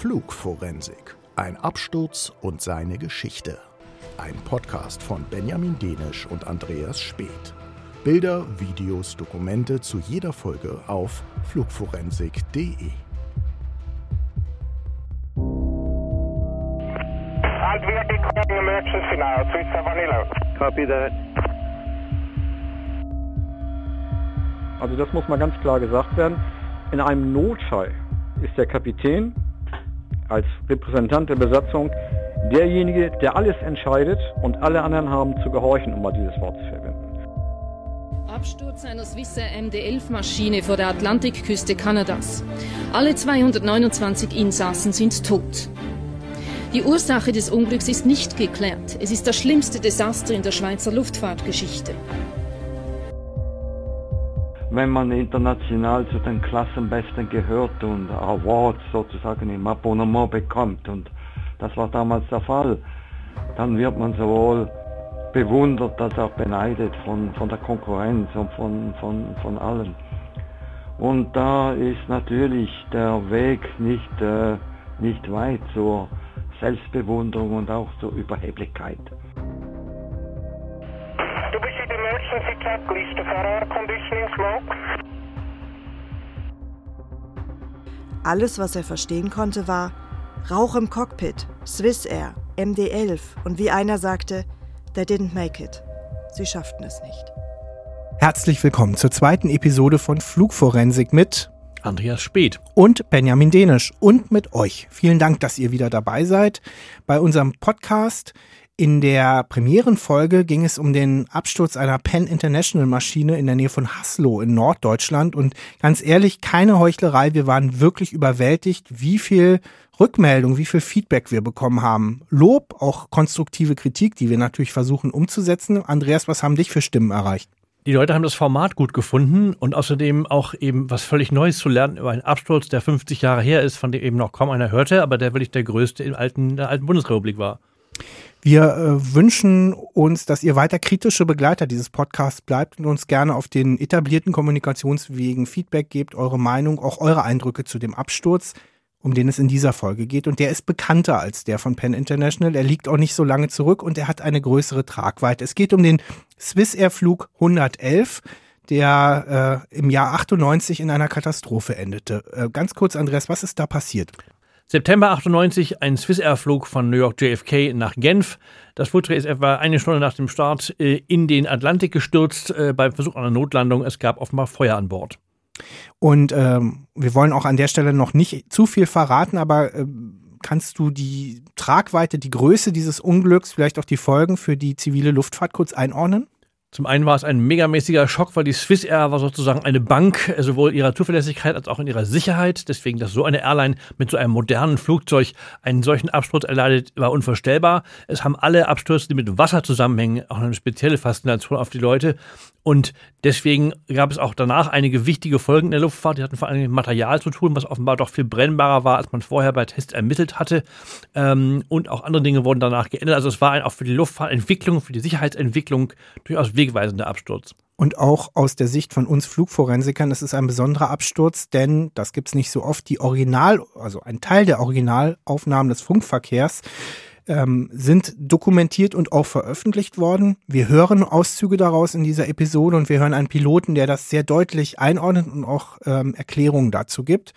Flugforensik. Ein Absturz und seine Geschichte. Ein Podcast von Benjamin Denisch und Andreas Speth. Bilder, Videos, Dokumente zu jeder Folge auf flugforensik.de. Adriatic calling emergency now, Swiss Vanilla. Copy that. Also das muss mal ganz klar gesagt werden. In einem Notfall ist der Kapitän als Repräsentant der Besatzung derjenige, der alles entscheidet und alle anderen haben zu gehorchen, um mal dieses Wort zu verwenden. Absturz einer Swissair MD-11-Maschine vor der Atlantikküste Kanadas. Alle 229 Insassen sind tot. Die Ursache des Unglücks ist nicht geklärt. Es ist das schlimmste Desaster in der Schweizer Luftfahrtgeschichte. Wenn man international zu den Klassenbesten gehört und Awards sozusagen im Abonnement bekommt, und das war damals der Fall, dann wird man sowohl bewundert als auch beneidet von, von der Konkurrenz und von, von, von allen. Und da ist natürlich der Weg nicht, äh, nicht weit zur Selbstbewunderung und auch zur Überheblichkeit. Emergency Checkliste for air conditioning smoke. Alles, was er verstehen konnte, war Rauch im Cockpit, Swissair, MD-11 und wie einer sagte, they didn't make it. Sie schafften es nicht. Herzlich willkommen zur zweiten Episode von Flugforensik mit Andreas Speth. und Benjamin Denisch und mit euch. Vielen Dank, dass ihr wieder dabei seid bei unserem Podcast. In der Premierenfolge ging es um den Absturz einer Penn International Maschine in der Nähe von Haslo in Norddeutschland und ganz ehrlich, keine Heuchlerei, wir waren wirklich überwältigt, wie viel Rückmeldung, wie viel Feedback wir bekommen haben. Lob, auch konstruktive Kritik, die wir natürlich versuchen umzusetzen. Andreas, was haben dich für Stimmen erreicht? Die Leute haben das Format gut gefunden und außerdem auch eben was völlig Neues zu lernen über einen Absturz, der 50 Jahre her ist, von dem eben noch kaum einer hörte, aber der wirklich der größte in der alten Bundesrepublik war. Wir äh, wünschen uns, dass ihr weiter kritische Begleiter dieses Podcasts bleibt und uns gerne auf den etablierten Kommunikationswegen Feedback gebt, eure Meinung, auch eure Eindrücke zu dem Absturz, um den es in dieser Folge geht. Und der ist bekannter als der von Penn International. Er liegt auch nicht so lange zurück und er hat eine größere Tragweite. Es geht um den Swissair Flug 111 der äh, im Jahr 98 in einer Katastrophe endete. Äh, ganz kurz, Andreas, was ist da passiert? September 98 ein Swissair-Flug von New York JFK nach Genf. Das Flugzeug ist etwa eine Stunde nach dem Start äh, in den Atlantik gestürzt äh, beim Versuch einer Notlandung. Es gab offenbar Feuer an Bord. Und ähm, wir wollen auch an der Stelle noch nicht zu viel verraten, aber ähm, kannst du die Tragweite, die Größe dieses Unglücks, vielleicht auch die Folgen für die zivile Luftfahrt kurz einordnen? Zum einen war es ein megamäßiger Schock, weil die Swissair war sozusagen eine Bank, äh, sowohl ihrer Zuverlässigkeit als auch in ihrer Sicherheit. Deswegen, dass so eine Airline mit so einem modernen Flugzeug einen solchen Absturz erleidet, war unvorstellbar. Es haben alle Abstürze, die mit Wasser zusammenhängen, auch eine spezielle Faszination auf die Leute. Und deswegen gab es auch danach einige wichtige Folgen in der Luftfahrt. Die hatten vor allem mit Material zu tun, was offenbar doch viel brennbarer war, als man vorher bei Tests ermittelt hatte. Ähm, und auch andere Dinge wurden danach geändert. Also es war ein, auch für die Luftfahrtentwicklung, für die Sicherheitsentwicklung durchaus wegweisender Absturz. Und auch aus der Sicht von uns Flugforensikern ist es ein besonderer Absturz, denn das gibt's nicht so oft. Die Original, also ein Teil der Originalaufnahmen des Funkverkehrs ähm, sind dokumentiert und auch veröffentlicht worden. Wir hören Auszüge daraus in dieser Episode und wir hören einen Piloten, der das sehr deutlich einordnet und auch ähm, Erklärungen dazu gibt.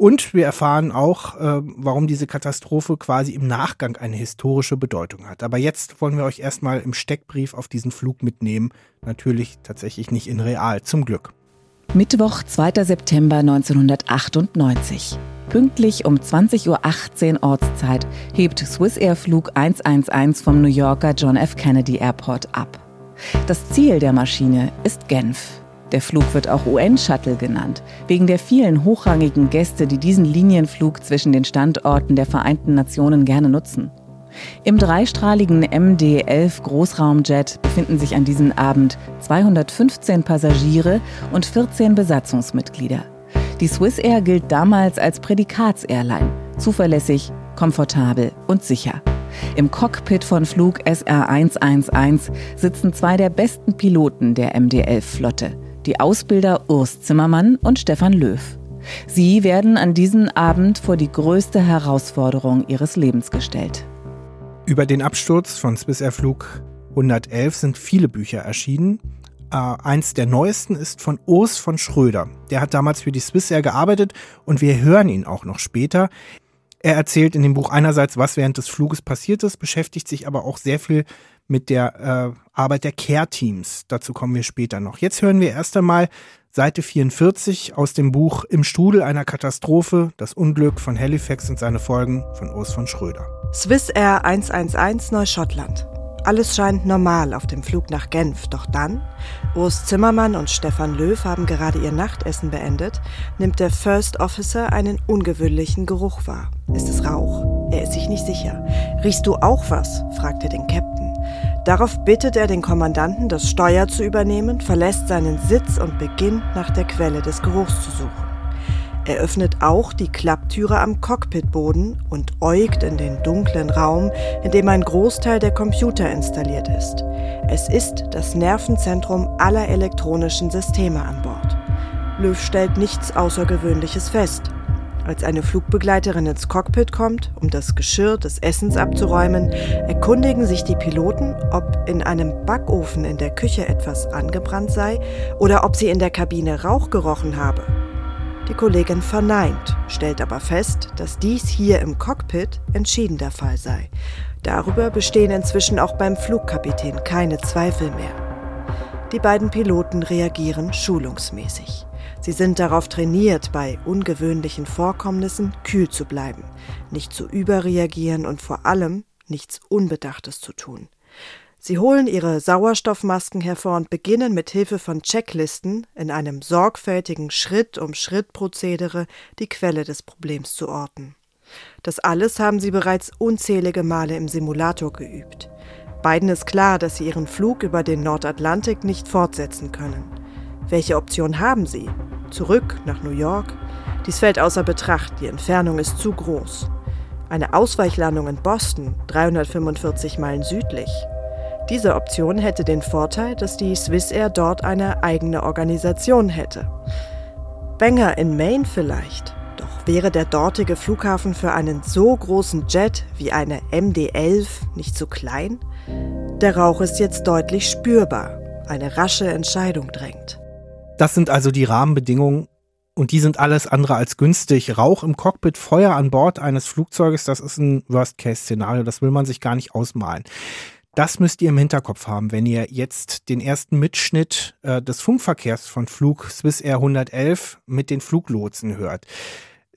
Und wir erfahren auch, äh, warum diese Katastrophe quasi im Nachgang eine historische Bedeutung hat. Aber jetzt wollen wir euch erstmal im Steckbrief auf diesen Flug mitnehmen. Natürlich tatsächlich nicht in real, zum Glück. Mittwoch, 2. September 1998. Pünktlich um 20.18 Uhr Ortszeit hebt Swissair Flug 111 vom New Yorker John F. Kennedy Airport ab. Das Ziel der Maschine ist Genf. Der Flug wird auch UN-Shuttle genannt, wegen der vielen hochrangigen Gäste, die diesen Linienflug zwischen den Standorten der Vereinten Nationen gerne nutzen. Im dreistrahligen MD-11 Großraumjet befinden sich an diesem Abend 215 Passagiere und 14 Besatzungsmitglieder. Die Swissair gilt damals als Prädikats-Airline, zuverlässig, komfortabel und sicher. Im Cockpit von Flug SR111 sitzen zwei der besten Piloten der MD-11-Flotte, die Ausbilder Urs Zimmermann und Stefan Löw. Sie werden an diesem Abend vor die größte Herausforderung ihres Lebens gestellt. Über den Absturz von Swissair Flug 111 sind viele Bücher erschienen. Äh, eins der neuesten ist von Urs von Schröder. Der hat damals für die Swissair gearbeitet und wir hören ihn auch noch später. Er erzählt in dem Buch einerseits, was während des Fluges passiert ist, beschäftigt sich aber auch sehr viel mit der äh, Arbeit der Care-Teams. Dazu kommen wir später noch. Jetzt hören wir erst einmal Seite 44 aus dem Buch Im Strudel einer Katastrophe, das Unglück von Halifax und seine Folgen von Urs von Schröder. Swiss Air 111 Neuschottland. Alles scheint normal auf dem Flug nach Genf, doch dann, Urs Zimmermann und Stefan Löw haben gerade ihr Nachtessen beendet, nimmt der First Officer einen ungewöhnlichen Geruch wahr. Ist es Rauch? Er ist sich nicht sicher. Riechst du auch was? fragt er den Captain. Darauf bittet er den Kommandanten, das Steuer zu übernehmen, verlässt seinen Sitz und beginnt nach der Quelle des Geruchs zu suchen. Er öffnet auch die Klapptüre am Cockpitboden und äugt in den dunklen Raum, in dem ein Großteil der Computer installiert ist. Es ist das Nervenzentrum aller elektronischen Systeme an Bord. Löw stellt nichts Außergewöhnliches fest. Als eine Flugbegleiterin ins Cockpit kommt, um das Geschirr des Essens abzuräumen, erkundigen sich die Piloten, ob in einem Backofen in der Küche etwas angebrannt sei oder ob sie in der Kabine Rauch gerochen habe. Die Kollegin verneint, stellt aber fest, dass dies hier im Cockpit entschieden der Fall sei. Darüber bestehen inzwischen auch beim Flugkapitän keine Zweifel mehr. Die beiden Piloten reagieren schulungsmäßig. Sie sind darauf trainiert, bei ungewöhnlichen Vorkommnissen kühl zu bleiben, nicht zu überreagieren und vor allem nichts Unbedachtes zu tun. Sie holen ihre Sauerstoffmasken hervor und beginnen mit Hilfe von Checklisten in einem sorgfältigen Schritt-um-Schritt-Prozedere die Quelle des Problems zu orten. Das alles haben sie bereits unzählige Male im Simulator geübt. Beiden ist klar, dass sie ihren Flug über den Nordatlantik nicht fortsetzen können. Welche Option haben sie? Zurück nach New York? Dies fällt außer Betracht, die Entfernung ist zu groß. Eine Ausweichlandung in Boston, 345 Meilen südlich, diese Option hätte den Vorteil, dass die Swissair dort eine eigene Organisation hätte. Banger in Maine vielleicht. Doch wäre der dortige Flughafen für einen so großen Jet wie eine MD-11 nicht zu klein? Der Rauch ist jetzt deutlich spürbar. Eine rasche Entscheidung drängt. Das sind also die Rahmenbedingungen und die sind alles andere als günstig. Rauch im Cockpit, Feuer an Bord eines Flugzeuges, das ist ein Worst-Case-Szenario, das will man sich gar nicht ausmalen. Das müsst ihr im Hinterkopf haben, wenn ihr jetzt den ersten Mitschnitt äh, des Funkverkehrs von Flug Swiss Air 111 mit den Fluglotsen hört.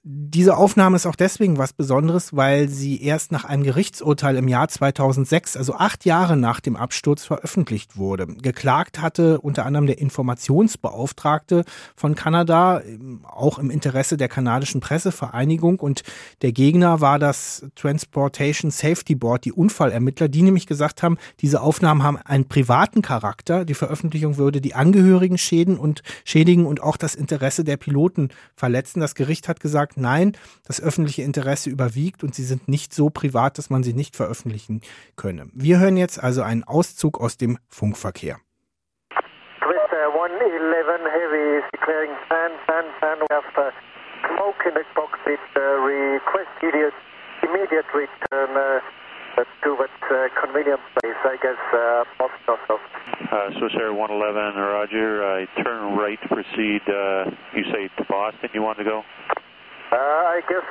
Diese Aufnahme ist auch deswegen was Besonderes, weil sie erst nach einem Gerichtsurteil im Jahr 2006, also acht Jahre nach dem Absturz, veröffentlicht wurde. Geklagt hatte unter anderem der Informationsbeauftragte von Kanada, auch im Interesse der kanadischen Pressevereinigung. Und der Gegner war das Transportation Safety Board, die Unfallermittler, die nämlich gesagt haben, diese Aufnahmen haben einen privaten Charakter. Die Veröffentlichung würde die Angehörigen schäden und schädigen und auch das Interesse der Piloten verletzen. Das Gericht hat gesagt, sagt, nein, das öffentliche Interesse überwiegt und sie sind nicht so privat, dass man sie nicht veröffentlichen könne. Wir hören jetzt also einen Auszug aus dem Funkverkehr. Twister 111 Heavy is declaring fan, fan, fan after smoke in the cockpit. Uh, request immediate, immediate return uh, to that uh, convenient place, I guess, uh, Boston or uh, Swiss Air 111, Roger. I turn right to proceed. Uh, you say to Boston you want to go? Uh, I guess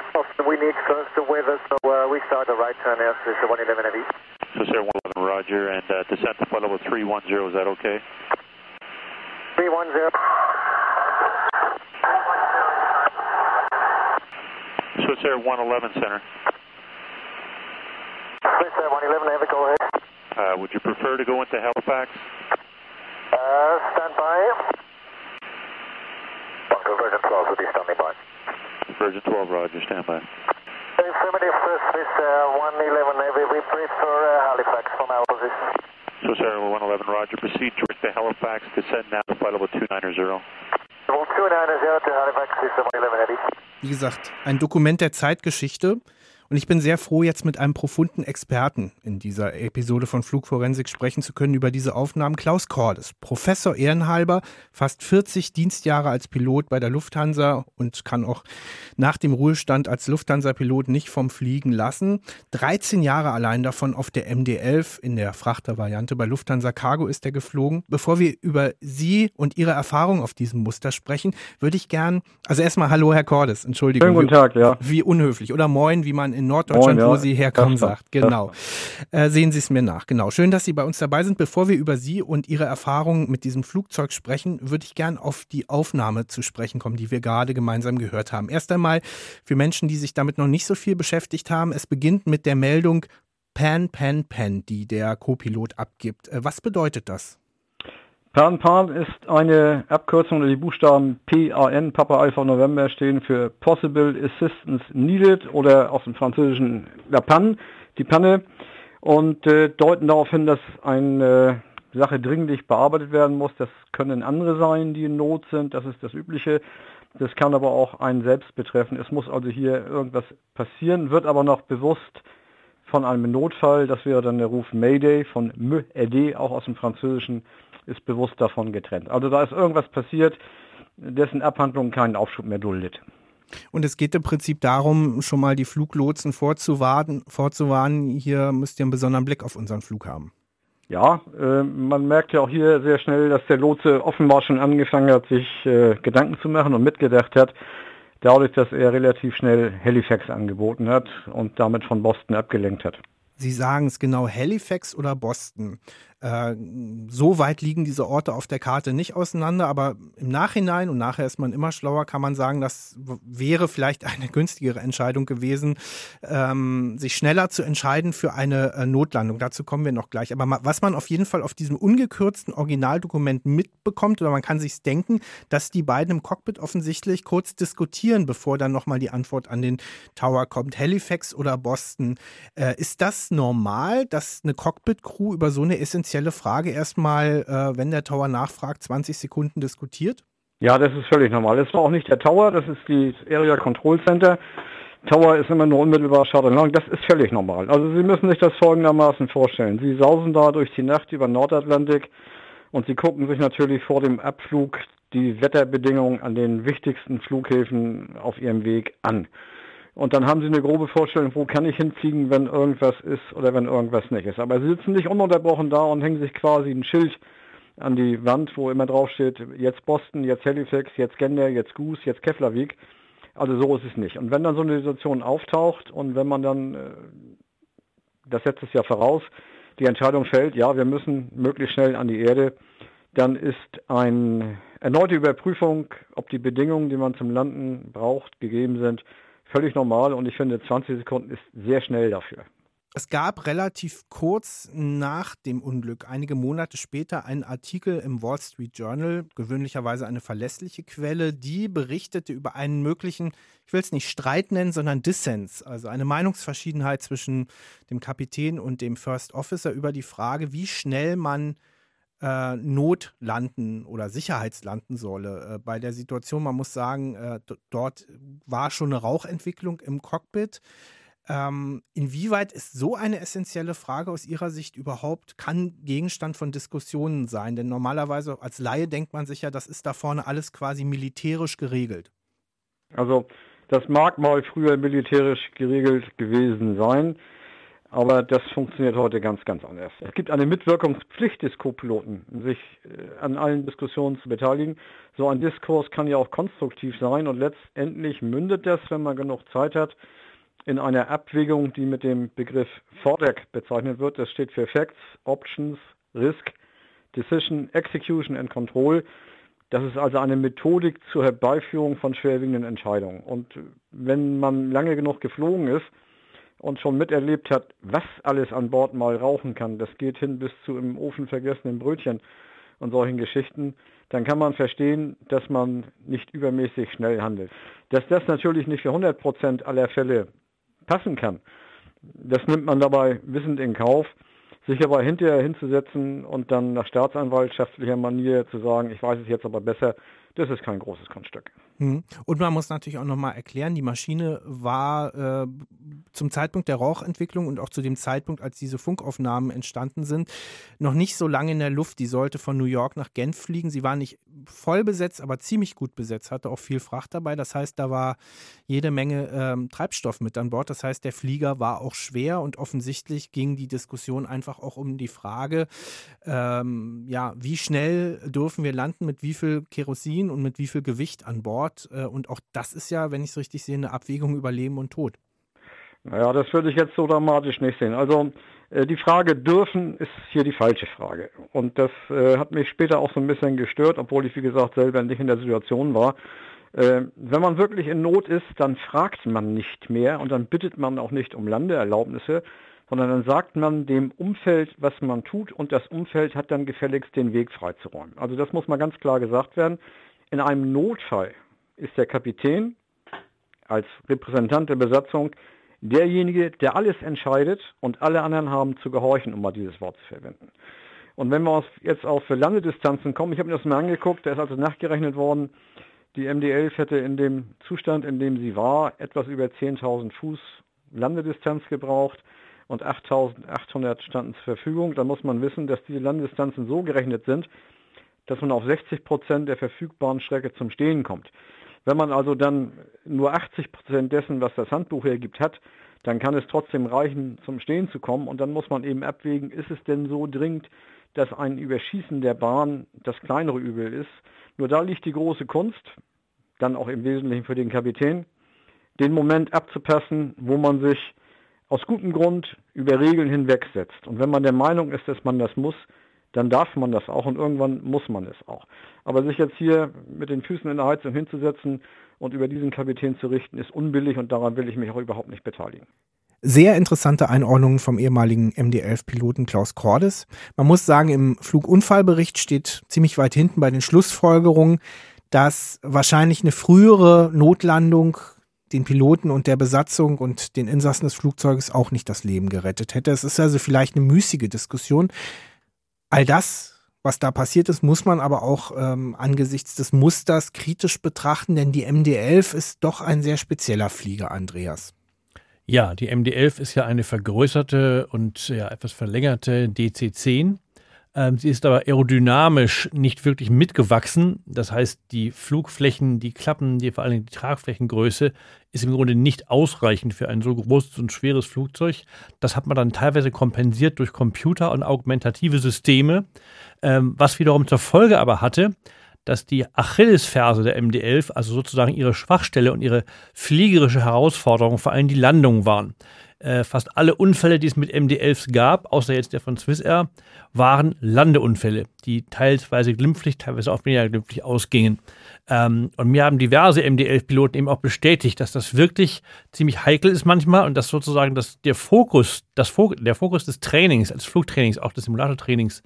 we need first the weather, so uh, we start the right turn here, so 111 heavy. So Sierra 111, roger, and uh, descent to flight level 310, is that okay? 310. Swiss Air 111 Center. Swiss Air 111, have a go ahead. Uh, would you prefer to go into Halifax? Uh, stand by. Bunker Virgin 12 will be standing by. Virgin 12, roger, stand by. Affirmative, Swiss uh, 111 Navy, we uh, Halifax from our position. Swiss Air 111, roger, proceed direct to Halifax, descend now to flight level 290. Level 290 to Halifax, Swiss 111 Navy. Wie gesagt, ein Dokument der Zeitgeschichte. Und ich bin sehr froh, jetzt mit einem profunden Experten in dieser Episode von Flugforensik sprechen zu können über diese Aufnahmen. Klaus Cordes, Professor Ehrenhalber, fast 40 Dienstjahre als Pilot bei der Lufthansa und kann auch nach dem Ruhestand als Lufthansa-Pilot nicht vom Fliegen lassen. 13 Jahre allein davon auf der MD-11 in der Frachtervariante bei Lufthansa Cargo ist er geflogen. Bevor wir über Sie und Ihre Erfahrung auf diesem Muster sprechen, würde ich gern, also erstmal Hallo Herr Cordes, Entschuldigung. Schönen guten Tag, ja. Wie unhöflich. Oder Moin, wie man in Norddeutschland, Moin, ja. wo Sie herkommen, sagt. Genau. Äh, sehen Sie es mir nach. Genau. Schön, dass Sie bei uns dabei sind. Bevor wir über Sie und Ihre Erfahrungen mit diesem Flugzeug sprechen, würde ich gern auf die Aufnahme zu sprechen kommen, die wir gerade gemeinsam gehört haben. Erst einmal für Menschen, die sich damit noch nicht so viel beschäftigt haben. Es beginnt mit der Meldung Pan, Pan, Pan, die der Co-Pilot abgibt. Äh, was bedeutet das? Pan Pan ist eine Abkürzung, oder die Buchstaben PAN, Papa Alpha November, stehen für Possible Assistance Needed oder aus dem Französischen La Panne, die Panne, und äh, deuten darauf hin, dass eine Sache dringlich bearbeitet werden muss. Das können andere sein, die in Not sind, das ist das Übliche. Das kann aber auch einen selbst betreffen. Es muss also hier irgendwas passieren, wird aber noch bewusst von einem Notfall, das wäre dann der Ruf Mayday von MED, auch aus dem Französischen, ist bewusst davon getrennt. Also da ist irgendwas passiert, dessen Abhandlung keinen Aufschub mehr duldet. Und es geht im Prinzip darum, schon mal die Fluglotsen vorzuwarnen, vorzuwarnen. Hier müsst ihr einen besonderen Blick auf unseren Flug haben. Ja, äh, man merkt ja auch hier sehr schnell, dass der Lotse offenbar schon angefangen hat, sich äh, Gedanken zu machen und mitgedacht hat, dadurch, dass er relativ schnell Halifax angeboten hat und damit von Boston abgelenkt hat. Sie sagen es genau, Halifax oder Boston. Äh, so weit liegen diese Orte auf der Karte nicht auseinander, aber im Nachhinein, und nachher ist man immer schlauer, kann man sagen, das wäre vielleicht eine günstigere Entscheidung gewesen, ähm, sich schneller zu entscheiden für eine äh, Notlandung. Dazu kommen wir noch gleich. Aber was man auf jeden Fall auf diesem ungekürzten Originaldokument mitbekommt, oder man kann sich denken, dass die beiden im Cockpit offensichtlich kurz diskutieren, bevor dann nochmal die Antwort an den Tower kommt. Halifax oder Boston. Äh, ist das normal, dass eine Cockpit-Crew über so eine essentielle essentielle Frage erstmal, äh, wenn der Tower nachfragt, 20 Sekunden diskutiert? Ja, das ist völlig normal. Das war auch nicht der Tower, das ist die Area Control Center. Tower ist immer nur unmittelbar Schadenlang. Das ist völlig normal. Also Sie müssen sich das folgendermaßen vorstellen. Sie sausen da durch die Nacht über Nordatlantik und Sie gucken sich natürlich vor dem Abflug die Wetterbedingungen an den wichtigsten Flughäfen auf Ihrem Weg an. Und dann haben Sie eine grobe Vorstellung, wo kann ich hinfliegen, wenn irgendwas ist oder wenn irgendwas nicht ist. Aber Sie sitzen nicht ununterbrochen da und hängen sich quasi ein Schild an die Wand, wo immer draufsteht, jetzt Boston, jetzt Halifax, jetzt Gender, jetzt Goose, jetzt Keflavik. Also so ist es nicht. Und wenn dann so eine Situation auftaucht und wenn man dann, äh, das setzt es ja voraus, die Entscheidung fällt, ja, wir müssen möglichst schnell an die Erde, dann ist eine erneute Überprüfung, ob die Bedingungen, die man zum Landen braucht, gegeben sind völlig normal und ich finde 20 Sekunden ist sehr schnell dafür. Es gab relativ kurz nach dem Unglück, einige Monate später, einen Artikel im Wall Street Journal, gewöhnlicherweise eine verlässliche Quelle, die berichtete über einen möglichen, ich will es nicht Streit nennen, sondern Dissens, also eine Meinungsverschiedenheit zwischen dem Kapitän und dem First Officer über die Frage, wie schnell man äh, Notlanden oder Sicherheitslanden solle. Äh, bei der Situation, man muss sagen, äh, dort war schon eine Rauchentwicklung im Cockpit. Ähm, inwieweit ist so eine essentielle Frage aus Ihrer Sicht überhaupt, kann Gegenstand von Diskussionen sein? Denn normalerweise als Laie denkt man sich ja, das ist da vorne alles quasi militärisch geregelt. Also das mag mal früher militärisch geregelt gewesen sein. Aber das funktioniert heute ganz, ganz anders. Es gibt eine Mitwirkungspflicht des Co-Piloten, sich äh, an allen Diskussionen zu beteiligen. So ein Diskurs kann ja auch konstruktiv sein und letztendlich mündet das, wenn man genug Zeit hat, in einer Abwägung, die mit dem Begriff FORDEC bezeichnet wird. Das steht für Facts, Options, Risk, Decision, Execution and Control. Das ist also eine Methodik zur Herbeiführung von schwerwiegenden Entscheidungen. Und wenn man lange genug geflogen ist, und schon miterlebt hat, was alles an Bord mal rauchen kann, das geht hin bis zu im Ofen vergessenen Brötchen und solchen Geschichten, dann kann man verstehen, dass man nicht übermäßig schnell handelt. Dass das natürlich nicht für 100 Prozent aller Fälle passen kann, das nimmt man dabei wissend in Kauf. Sich aber hinterher hinzusetzen und dann nach staatsanwaltschaftlicher Manier zu sagen, ich weiß es jetzt aber besser, das ist kein großes Kunststück. Hm. Und man muss natürlich auch nochmal erklären, die Maschine war äh, zum Zeitpunkt der Rauchentwicklung und auch zu dem Zeitpunkt, als diese Funkaufnahmen entstanden sind, noch nicht so lange in der Luft. Die sollte von New York nach Genf fliegen. Sie war nicht voll besetzt, aber ziemlich gut besetzt, hatte auch viel Fracht dabei. Das heißt, da war jede Menge ähm, Treibstoff mit an Bord. Das heißt, der Flieger war auch schwer und offensichtlich ging die Diskussion einfach auch um die Frage, ähm, ja, wie schnell dürfen wir landen, mit wie viel Kerosin und mit wie viel Gewicht an Bord. Ort. Äh, und auch das ist ja, wenn ich es richtig sehe, eine Abwägung über Leben und Tod. Naja, das würde ich jetzt so dramatisch nicht sehen. Also äh, die Frage dürfen ist hier die falsche Frage. Und das äh, hat mich später auch so ein bisschen gestört, obwohl ich, wie gesagt, selber nicht in der Situation war. Wenn man wirklich in Not ist, dann fragt man nicht mehr und dann bittet man auch nicht um Landeerlaubnisse, sondern dann sagt man dem Umfeld, was man tut und das Umfeld hat dann gefälligst den Weg freizuräumen. Also das muss mal ganz klar gesagt werden. In einem Notfall ist der Kapitän als Repräsentant der Besatzung derjenige, der alles entscheidet und alle anderen haben zu gehorchen, um mal dieses Wort zu verwenden. Und wenn wir jetzt auch für Landedistanzen kommen, ich habe mir das mal angeguckt, da ist also nachgerechnet worden, die MD-11 hätte in dem Zustand, in dem sie war, etwas über 10.000 Fuß Landedistanz gebraucht und 8.800 standen zur Verfügung. Da muss man wissen, dass diese Landedistanzen so gerechnet sind, dass man auf 60 Prozent der verfügbaren Strecke zum Stehen kommt. Wenn man also dann nur 80 Prozent dessen, was das Handbuch hergibt, hat, dann kann es trotzdem reichen, zum Stehen zu kommen. Und dann muss man eben abwägen, ist es denn so dringend, dass ein Überschießen der Bahn das kleinere Übel ist. Nur da liegt die große Kunst, dann auch im Wesentlichen für den Kapitän, den Moment abzupassen, wo man sich aus gutem Grund über Regeln hinwegsetzt. Und wenn man der Meinung ist, dass man das muss, dann darf man das auch und irgendwann muss man es auch. Aber sich jetzt hier mit den Füßen in der Heizung hinzusetzen und über diesen Kapitän zu richten, ist unbillig und daran will ich mich auch überhaupt nicht beteiligen. Sehr interessante Einordnung vom ehemaligen MD-11-Piloten Klaus Cordes. Man muss sagen, im Flugunfallbericht steht ziemlich weit hinten bei den Schlussfolgerungen, dass wahrscheinlich eine frühere Notlandung den Piloten und der Besatzung und den Insassen des Flugzeuges auch nicht das Leben gerettet hätte. Es ist also vielleicht eine müßige Diskussion. All das, was da passiert ist, muss man aber auch ähm, angesichts des Musters kritisch betrachten, denn die MD-11 ist doch ein sehr spezieller Flieger, Andreas. Ja, die MD-11 ist ja eine vergrößerte und ja, etwas verlängerte DC-10. Ähm, sie ist aber aerodynamisch nicht wirklich mitgewachsen. Das heißt, die Flugflächen, die Klappen, die vor allem die Tragflächengröße ist im Grunde nicht ausreichend für ein so großes und schweres Flugzeug. Das hat man dann teilweise kompensiert durch Computer und augmentative Systeme, ähm, was wiederum zur Folge aber hatte, dass die Achillesferse der MD-11, also sozusagen ihre Schwachstelle und ihre fliegerische Herausforderung vor allem die Landung waren. Äh, fast alle Unfälle, die es mit MD-11s gab, außer jetzt der von Swissair, waren Landeunfälle, die teilweise glimpflich, teilweise auch weniger glimpflich ausgingen. Ähm, und mir haben diverse MD-11-Piloten eben auch bestätigt, dass das wirklich ziemlich heikel ist manchmal und dass sozusagen das, der Fokus, das Fok der Fokus des Trainings, des Flugtrainings, auch des Simulatortrainings,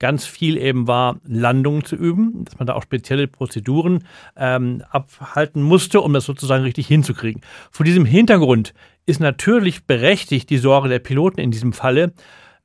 ganz viel eben war, Landungen zu üben, dass man da auch spezielle Prozeduren ähm, abhalten musste, um das sozusagen richtig hinzukriegen. Vor diesem Hintergrund ist natürlich berechtigt die Sorge der Piloten in diesem Falle,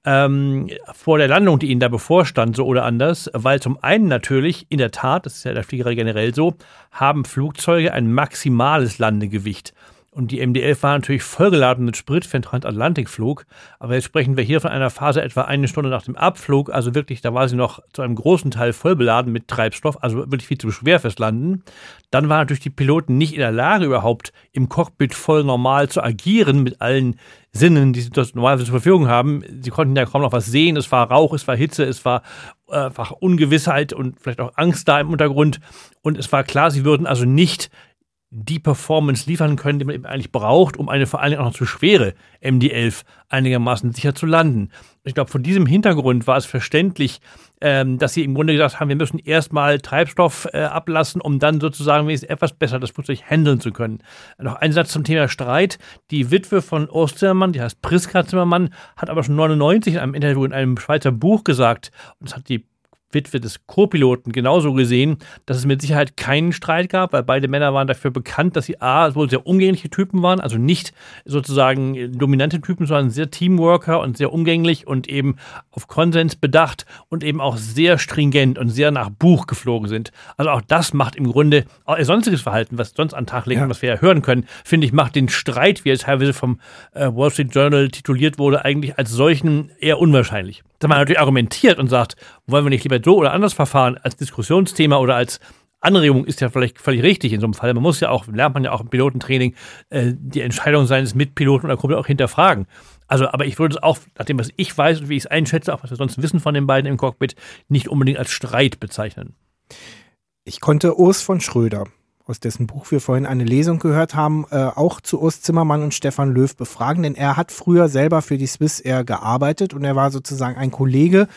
ähm, vor der Landung, die ihnen da bevorstand, so oder anders, weil zum einen natürlich, in der Tat, das ist ja der Fliegerei generell so, haben Flugzeuge ein maximales Landegewicht. Und die MD-11 war natürlich vollgeladen mit Sprit für den Transatlantikflug. Aber jetzt sprechen wir hier von einer Phase etwa eine Stunde nach dem Abflug. Also wirklich, da war sie noch zu einem großen Teil vollbeladen mit Treibstoff, also wirklich viel zu schwer fürs Landen. Dann waren natürlich die Piloten nicht in der Lage, überhaupt im Cockpit voll normal zu agieren mit allen Sinnen, die sie normalerweise zur Verfügung haben. Sie konnten ja kaum noch was sehen. Es war Rauch, es war Hitze, es war äh, einfach Ungewissheit und vielleicht auch Angst da im Untergrund. Und es war klar, sie würden also nicht die Performance liefern können, die man eben eigentlich braucht, um eine vor allen Dingen auch noch zu schwere MD-11 einigermaßen sicher zu landen. Ich glaube, von diesem Hintergrund war es verständlich, ähm, dass sie im Grunde gesagt haben, wir müssen erstmal Treibstoff äh, ablassen, um dann sozusagen wenigstens etwas besser das Flugzeug handeln zu können. Noch ein Satz zum Thema Streit. Die Witwe von Urs Zimmermann, die heißt Priska Zimmermann, hat aber schon 99 in einem Interview in einem Schweizer Buch gesagt, und das hat die Witwe des Co-Piloten, genauso gesehen, dass es mit Sicherheit keinen Streit gab, weil beide Männer waren dafür bekannt, dass sie A, wohl sehr umgängliche Typen waren, also nicht sozusagen dominante Typen, sondern sehr Teamworker und sehr umgänglich und eben auf Konsens bedacht und eben auch sehr stringent und sehr nach Buch geflogen sind. Also auch das macht im Grunde, auch ihr sonstiges Verhalten, was sonst an den Tag legen, ja. was wir ja hören können, finde ich, macht den Streit, wie es teilweise vom äh, Wall Street Journal tituliert wurde, eigentlich als solchen eher unwahrscheinlich. Dass man natürlich argumentiert und sagt, wollen wir nicht lieber so oder anders verfahren als Diskussionsthema oder als Anregung ist ja vielleicht völlig richtig in so einem Fall. Man muss ja auch, lernt man ja auch im Pilotentraining, äh, die Entscheidung seines Mitpiloten oder Kumpel auch hinterfragen. Also, aber ich würde es auch, nach dem, was ich weiß und wie ich es einschätze, auch was wir sonst wissen von den beiden im Cockpit, nicht unbedingt als Streit bezeichnen. Ich konnte Urs von Schröder aus dessen Buch wir vorhin eine Lesung gehört haben, äh, auch zu Urs Zimmermann und Stefan Löw befragen, denn er hat früher selber für die Swiss Air gearbeitet und er war sozusagen ein Kollege.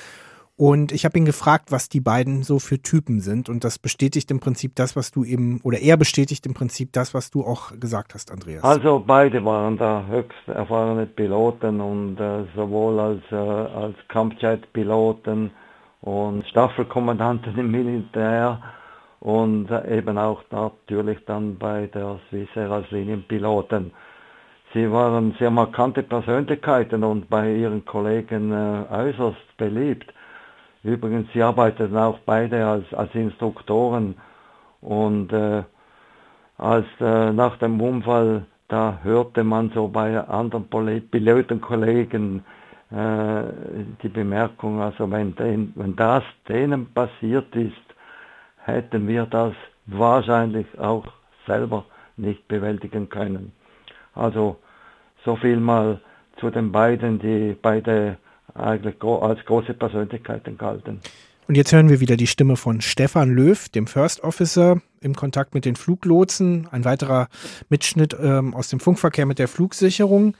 Und ich habe ihn gefragt, was die beiden so für Typen sind. Und das bestätigt im Prinzip das, was du eben, oder er bestätigt im Prinzip das, was du auch gesagt hast, Andreas. Also beide waren da höchst erfahrene Piloten und äh, sowohl als, äh, als Kampfjet-Piloten und Staffelkommandanten im Militär und eben auch natürlich dann bei der Swissair als Linienpiloten. Sie waren sehr markante Persönlichkeiten und bei ihren Kollegen äh, äußerst beliebt. Übrigens, sie arbeiteten auch beide als, als Instruktoren und äh, als äh, nach dem Unfall, da hörte man so bei anderen Pilotenkollegen äh, die Bemerkung, also wenn, den, wenn das denen passiert ist, hätten wir das wahrscheinlich auch selber nicht bewältigen können. Also so viel mal zu den beiden, die beide eigentlich als große Persönlichkeiten galten. Und jetzt hören wir wieder die Stimme von Stefan Löw, dem First Officer, im Kontakt mit den Fluglotsen. Ein weiterer Mitschnitt ähm, aus dem Funkverkehr mit der Flugsicherung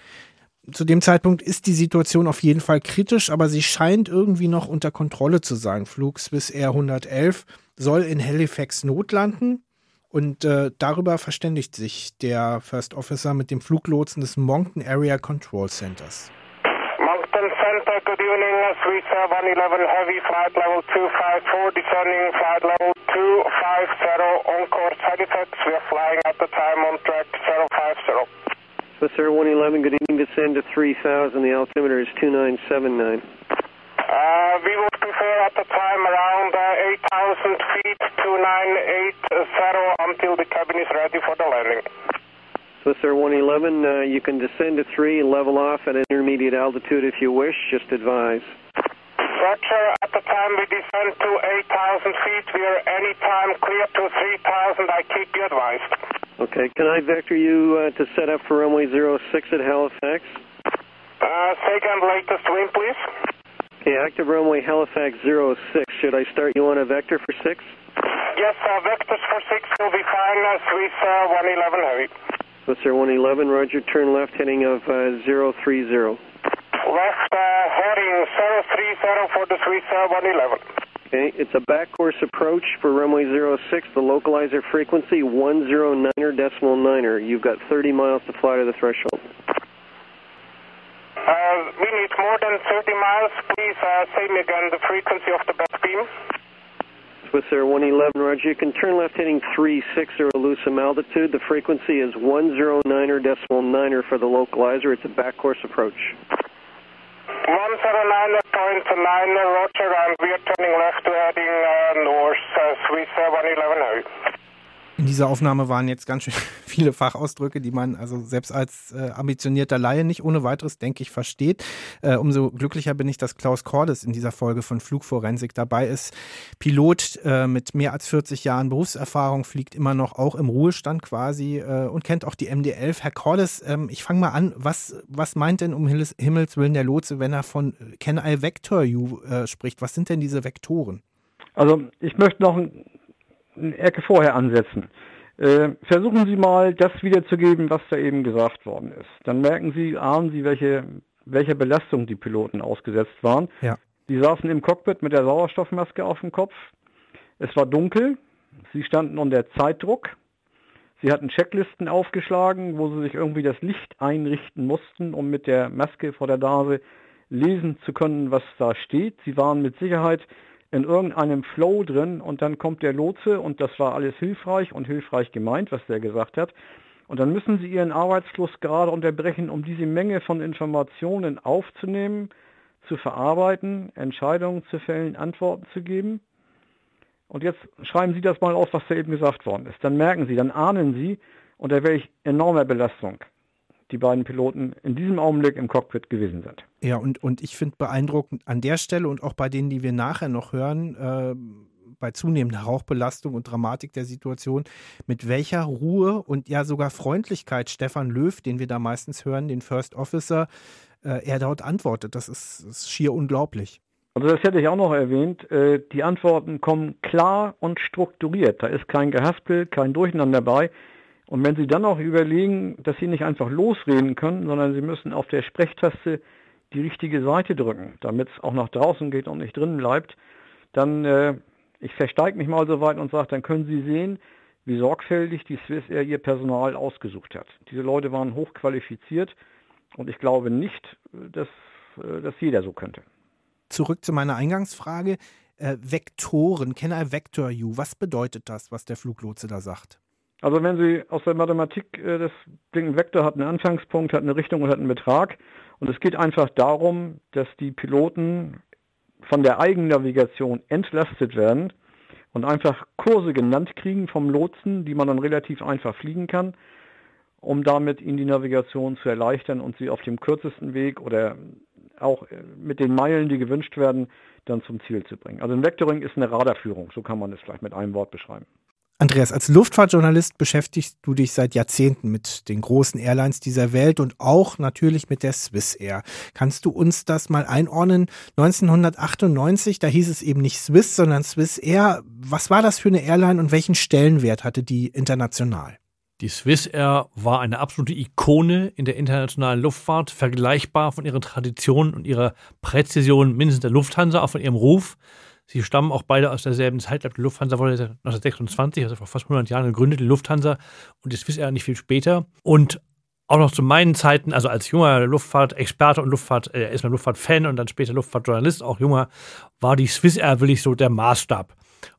zu dem Zeitpunkt ist die Situation auf jeden Fall kritisch, aber sie scheint irgendwie noch unter Kontrolle zu sein. Flug Swiss Air 111 soll in Halifax notlanden und äh, darüber verständigt sich der First Officer mit dem Fluglotsen des Moncton Area Control Centers. Center, good evening. Air 111 Heavy Flight Level 254, descending Flight Level 250 on course Halifax. We are flying at the time on track 050. Swiss Air 111, good evening, descend to 3000. The altimeter is 2979. Uh, we would prefer at the time around uh, 8,000 feet, 2980 until the cabin is ready for the landing. Swiss Air 111, uh, you can descend to 3 and level off at an intermediate altitude if you wish, just advise. Roger, at the time we descend to 8,000 feet, we are anytime clear to 3,000, I keep you advised. Okay, can I vector you uh, to set up for runway 06 at Halifax? Uh, second latest wind, please. Okay, active runway Halifax 06. Should I start you on a vector for 6? Yes, uh, vectors for 6 will be fine. Uh, Swiss uh, 111 heavy. Swiss Air 111, roger. Turn left heading of uh, 030. Left uh, heading 030 for the Swiss uh, 111. Okay, it's a back course approach for runway 06, the localizer frequency 109er decimal 9er. You've got 30 miles to fly to the threshold. Uh, we need more than 30 miles. Please uh, say me again the frequency of the back beam. Swiss Air 111, Roger. You can turn left heading 36 or Elusum altitude. The frequency is 109er decimal niner for the localizer. It's a back course approach. 109.9 Roger, and we are turning left to heading uh, north, uh, Swiss 111 Heavy. In dieser Aufnahme waren jetzt ganz schön viele Fachausdrücke, die man also selbst als äh, ambitionierter Laie nicht ohne weiteres, denke ich, versteht. Äh, umso glücklicher bin ich, dass Klaus Cordes in dieser Folge von Flugforensik dabei ist. Pilot äh, mit mehr als 40 Jahren Berufserfahrung, fliegt immer noch auch im Ruhestand quasi äh, und kennt auch die MD-11. Herr Cordes, ähm, ich fange mal an. Was, was meint denn um Himmels Willen der Lotse, wenn er von Can I Vector You äh, spricht? Was sind denn diese Vektoren? Also ich möchte noch ein eine Ecke vorher ansetzen. Äh, versuchen Sie mal, das wiederzugeben, was da eben gesagt worden ist. Dann merken Sie, ahnen Sie, welche, welcher Belastung die Piloten ausgesetzt waren. Ja. Sie saßen im Cockpit mit der Sauerstoffmaske auf dem Kopf. Es war dunkel. Sie standen unter Zeitdruck. Sie hatten Checklisten aufgeschlagen, wo sie sich irgendwie das Licht einrichten mussten, um mit der Maske vor der Nase lesen zu können, was da steht. Sie waren mit Sicherheit in irgendeinem Flow drin und dann kommt der Lotse und das war alles hilfreich und hilfreich gemeint, was der gesagt hat. Und dann müssen Sie Ihren Arbeitsfluss gerade unterbrechen, um diese Menge von Informationen aufzunehmen, zu verarbeiten, Entscheidungen zu fällen, Antworten zu geben. Und jetzt schreiben Sie das mal auf, was da eben gesagt worden ist. Dann merken Sie, dann ahnen Sie, unter welch enormer Belastung die beiden Piloten in diesem Augenblick im Cockpit gewesen sind. Ja, und, und ich finde beeindruckend an der Stelle und auch bei denen, die wir nachher noch hören, äh, bei zunehmender Rauchbelastung und Dramatik der Situation, mit welcher Ruhe und ja sogar Freundlichkeit Stefan Löw, den wir da meistens hören, den First Officer, äh, er dort antwortet. Das ist, ist, schier unglaublich. Also das hätte ich auch noch erwähnt. Äh, die Antworten kommen klar und strukturiert. Da ist kein Gehaspel, kein Durcheinander dabei. Und wenn Sie dann auch überlegen, dass Sie nicht einfach losreden können, sondern Sie müssen auf der Sprechtaste die richtige Seite drücken, damit es auch nach draußen geht und nicht drinnen bleibt, dann, äh, ich versteige mich mal so weit und sage, dann können Sie sehen, wie sorgfältig die Swiss Air ihr Personal ausgesucht hat. Diese Leute waren hochqualifiziert und ich glaube nicht, dass, äh, dass jeder so könnte. Zurück zu meiner Eingangsfrage. Äh, Vektoren, can I vector you? Was bedeutet das, was der Fluglotse da sagt? Also wenn Sie aus der Mathematik äh, das Ding Vektor hat einen Anfangspunkt, hat eine Richtung und hat einen Betrag. Und es geht einfach darum, dass die Piloten von der Eigennavigation entlastet werden und einfach Kurse genannt kriegen vom Lotsen, die man dann relativ einfach fliegen kann, um damit ihnen die Navigation zu erleichtern und sie auf dem kürzesten Weg oder auch äh, mit den Meilen, die gewünscht werden, dann zum Ziel zu bringen. Also ein Vectoring ist eine Radarführung, so kann man es vielleicht mit einem Wort beschreiben. Andreas, als Luftfahrtjournalist beschäftigst du dich seit Jahrzehnten mit den großen Airlines dieser Welt und auch natürlich mit der Swiss Air. Kannst du uns das mal einordnen? 1998, da hieß es eben nicht Swiss, sondern Swiss Air. Was war das für eine Airline und welchen Stellenwert hatte die international? Die Swiss Air war eine absolute Ikone in der internationalen Luftfahrt, vergleichbar von ihrer Tradition und ihrer Präzision mindestens der Lufthansa, auch von ihrem Ruf. Sie stammen auch beide aus derselben Zeit. Die Lufthansa wurde 1926, also vor fast 100 Jahren gegründet, die Lufthansa und die Swiss Air nicht viel später. Und auch noch zu meinen Zeiten, also als junger Luftfahrtexperte und Luftfahrt, äh, erstmal Luftfahrtfan und dann später Luftfahrtjournalist, auch junger, war die Swiss Air wirklich so der Maßstab.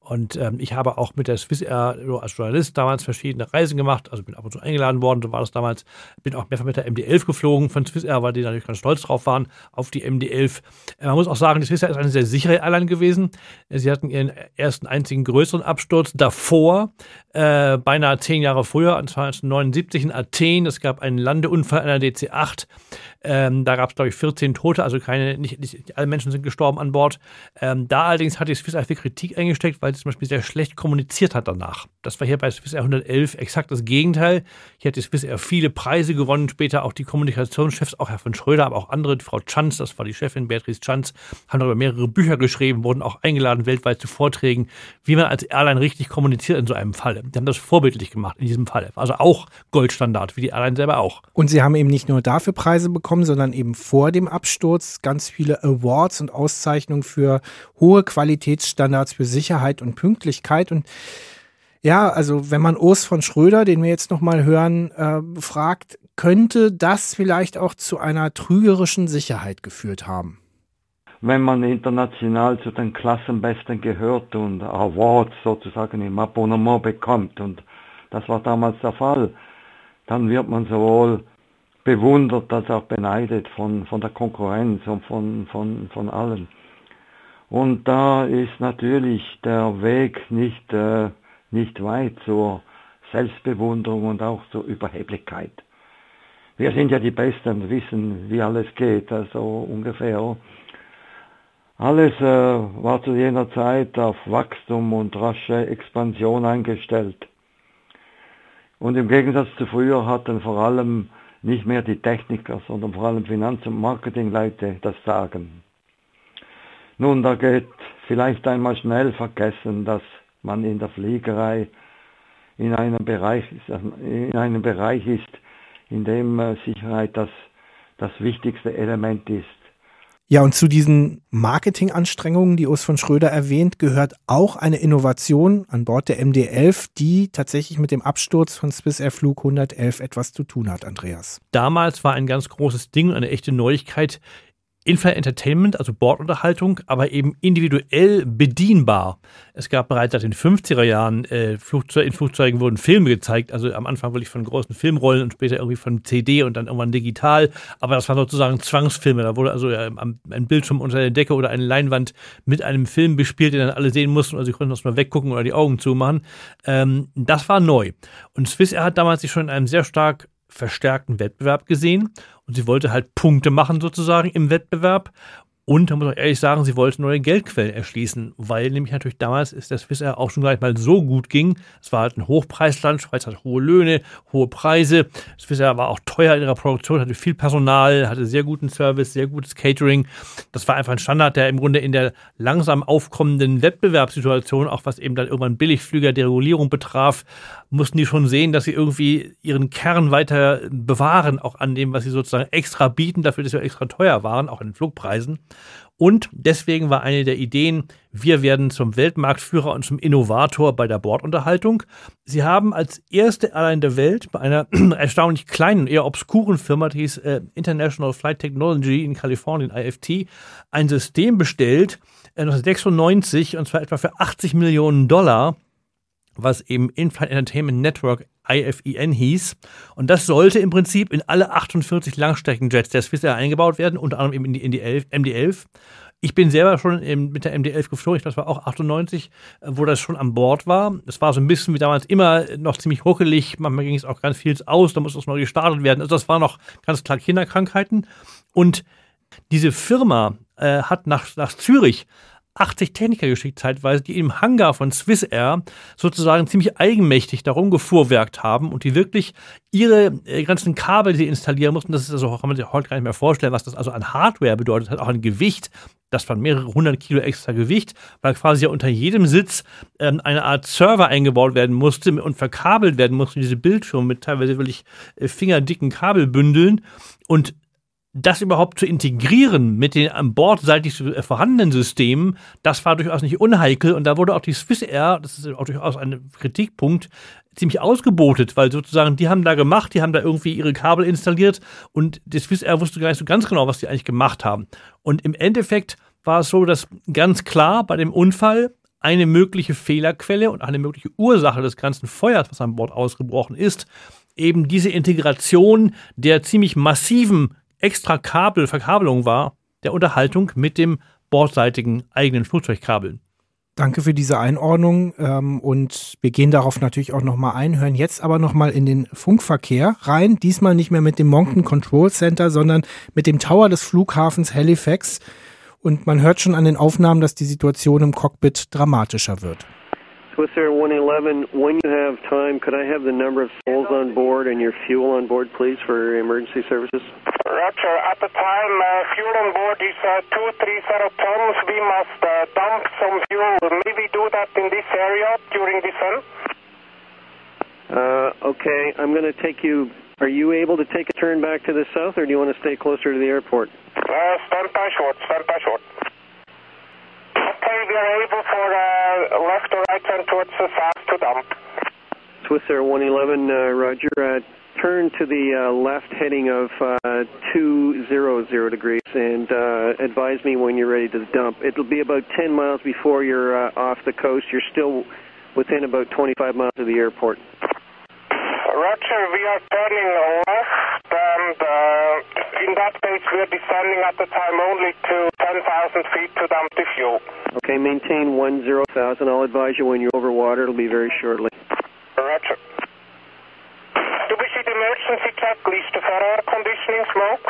Und ähm, ich habe auch mit der Swiss Air als Journalist damals verschiedene Reisen gemacht, also bin ab und zu eingeladen worden, so war das damals. Bin auch mehrfach mit der MD-11 geflogen von Swiss Air, weil die natürlich ganz stolz drauf waren auf die MD-11. Äh, man muss auch sagen, die Swiss Air ist eine sehr sichere Airline gewesen. Sie hatten ihren ersten einzigen größeren Absturz davor, äh, beinahe zehn Jahre früher, 1979 in Athen. Es gab einen Landeunfall einer DC-8. Ähm, da gab es, glaube ich, 14 Tote, also keine, nicht, nicht, alle Menschen sind gestorben an Bord. Ähm, da allerdings hat die Swiss Air viel Kritik eingesteckt, weil sie zum Beispiel sehr schlecht kommuniziert hat danach. Das war hier bei Swiss Air 111 exakt das Gegenteil. Hier hat die Swiss Air viele Preise gewonnen, später auch die Kommunikationschefs, auch Herr von Schröder, aber auch andere, Frau Chanz, das war die Chefin, Beatrice Chanz, haben darüber mehrere Bücher geschrieben, wurden auch eingeladen weltweit zu Vorträgen, wie man als Airline richtig kommuniziert in so einem Falle. Die haben das vorbildlich gemacht in diesem Falle. Also auch Goldstandard, wie die Airline selber auch. Und sie haben eben nicht nur dafür Preise bekommen, sondern eben vor dem Absturz ganz viele Awards und Auszeichnungen für hohe Qualitätsstandards für Sicherheit und Pünktlichkeit. Und ja, also wenn man Urs von Schröder, den wir jetzt nochmal hören, äh, fragt, könnte das vielleicht auch zu einer trügerischen Sicherheit geführt haben? Wenn man international zu den Klassenbesten gehört und Awards sozusagen im Abonnement bekommt, und das war damals der Fall, dann wird man sowohl bewundert als auch beneidet von, von der Konkurrenz und von, von, von allen. Und da ist natürlich der Weg nicht, äh, nicht weit zur Selbstbewunderung und auch zur Überheblichkeit. Wir sind ja die Besten, wissen, wie alles geht, also ungefähr. Alles äh, war zu jener Zeit auf Wachstum und rasche Expansion eingestellt. Und im Gegensatz zu früher hatten vor allem nicht mehr die Techniker, sondern vor allem Finanz- und Marketingleute das Sagen. Nun, da geht vielleicht einmal schnell vergessen, dass man in der Fliegerei in einem Bereich, in einem Bereich ist, in dem äh, Sicherheit das, das wichtigste Element ist. Ja, und zu diesen Marketinganstrengungen, die Urs von Schröder erwähnt, gehört auch eine Innovation an Bord der MD-11, die tatsächlich mit dem Absturz von Swiss Air Flug 111 etwas zu tun hat, Andreas. Damals war ein ganz großes Ding, eine echte Neuigkeit, In-Flight Entertainment, also Bordunterhaltung, aber eben individuell bedienbar. Es gab bereits seit den 50er Jahren äh, in Flugzeugen wurden Filme gezeigt, also am Anfang wirklich von großen Filmrollen und später irgendwie von CD und dann irgendwann digital, aber das waren sozusagen Zwangsfilme, da wurde also ja, ein Bildschirm unter der Decke oder eine Leinwand mit einem Film bespielt, den dann alle sehen mussten, oder sie konnten das mal weggucken oder die Augen zumachen. Ähm, das war neu. Und Swissair hat damals sich schon in einem sehr stark verstärkten Wettbewerb gesehen und sie wollte halt Punkte machen sozusagen im Wettbewerb und da muss ich ehrlich sagen, sie wollte neue Geldquellen erschließen, weil nämlich natürlich damals ist das Swissair auch schon gleich mal so gut ging. Es war halt ein Hochpreisland, Schweiz hat hohe Löhne, hohe Preise. Swissair war auch teuer in ihrer Produktion, hatte viel Personal, hatte sehr guten Service, sehr gutes Catering. Das war einfach ein Standard, der im Grunde in der langsam aufkommenden Wettbewerbssituation, auch was eben dann irgendwann Billigflüger der Regulierung betraf, mussten die schon sehen, dass sie irgendwie ihren Kern weiter bewahren, auch an dem, was sie sozusagen extra bieten, dafür, dass sie extra teuer waren, auch in den Flugpreisen. Und deswegen war eine der Ideen, wir werden zum Weltmarktführer und zum Innovator bei der Bordunterhaltung. Sie haben als erste Airline der Welt bei einer erstaunlich kleinen, eher obskuren Firma, die hieß äh, International Flight Technology in Kalifornien, IFT, ein System bestellt, äh, 1996, und zwar etwa für 80 Millionen Dollar, was eben In-Flight Entertainment Network IFEN hieß. Und das sollte im Prinzip in alle 48 Langstreckenjets der Swissair eingebaut werden, unter anderem eben in die, in die 11, MD-11. Ich bin selber schon mit der MD-11 geflogen, das war auch 98, wo das schon an Bord war. Es war so ein bisschen wie damals immer noch ziemlich ruckelig, manchmal ging es auch ganz viel aus, da musste es neu gestartet werden. Also das war noch ganz klar Kinderkrankheiten. Und diese Firma äh, hat nach, nach Zürich 80 Techniker geschickt, zeitweise, die im Hangar von Swissair sozusagen ziemlich eigenmächtig darum gefuhrwerkt haben und die wirklich ihre äh, ganzen Kabel, die sie installieren mussten, das ist also, kann man sich heute gar nicht mehr vorstellen, was das also an Hardware bedeutet hat, auch an Gewicht, das von mehrere hundert Kilo extra Gewicht, weil quasi ja unter jedem Sitz ähm, eine Art Server eingebaut werden musste und verkabelt werden musste, diese Bildschirme mit teilweise wirklich äh, fingerdicken Kabelbündeln und das überhaupt zu integrieren mit den an Bord seitig vorhandenen Systemen, das war durchaus nicht unheikel und da wurde auch die Swissair, das ist auch durchaus ein Kritikpunkt, ziemlich ausgebotet, weil sozusagen die haben da gemacht, die haben da irgendwie ihre Kabel installiert und die Swissair wusste gar nicht so ganz genau, was die eigentlich gemacht haben. Und im Endeffekt war es so, dass ganz klar bei dem Unfall eine mögliche Fehlerquelle und eine mögliche Ursache des ganzen Feuers, was an Bord ausgebrochen ist, eben diese Integration der ziemlich massiven extra Kabel, Verkabelung war, der Unterhaltung mit dem bordseitigen eigenen Flugzeugkabeln. Danke für diese Einordnung ähm, und wir gehen darauf natürlich auch nochmal ein, hören jetzt aber nochmal in den Funkverkehr rein, diesmal nicht mehr mit dem Moncton Control Center, sondern mit dem Tower des Flughafens Halifax und man hört schon an den Aufnahmen, dass die Situation im Cockpit dramatischer wird. Swiss Air 111, when you have time, could I have the number of souls on board and your fuel on board, please, for emergency services? Roger. At the time, uh, fuel on board is uh, 230 tons. We must uh, dump some fuel. Maybe do that in this area during the sun? Uh, okay, I'm going to take you. Are you able to take a turn back to the south, or do you want to stay closer to the airport? Uh, stand by short, stand by short. Okay, we are able for uh, left or right turn towards the south to dump. Swiss Air 111, uh, Roger. Uh, turn to the uh, left heading of uh, 200 degrees and uh, advise me when you're ready to dump. It'll be about 10 miles before you're uh, off the coast. You're still within about 25 miles of the airport. Roger, we are turning left and uh, in that case we are descending at the time only to 10,000 feet to dump the fuel. Okay, maintain 10,000. I'll advise you when you're over water. It'll be very shortly. Roger. Do we see the emergency checklist for air conditioning smoke?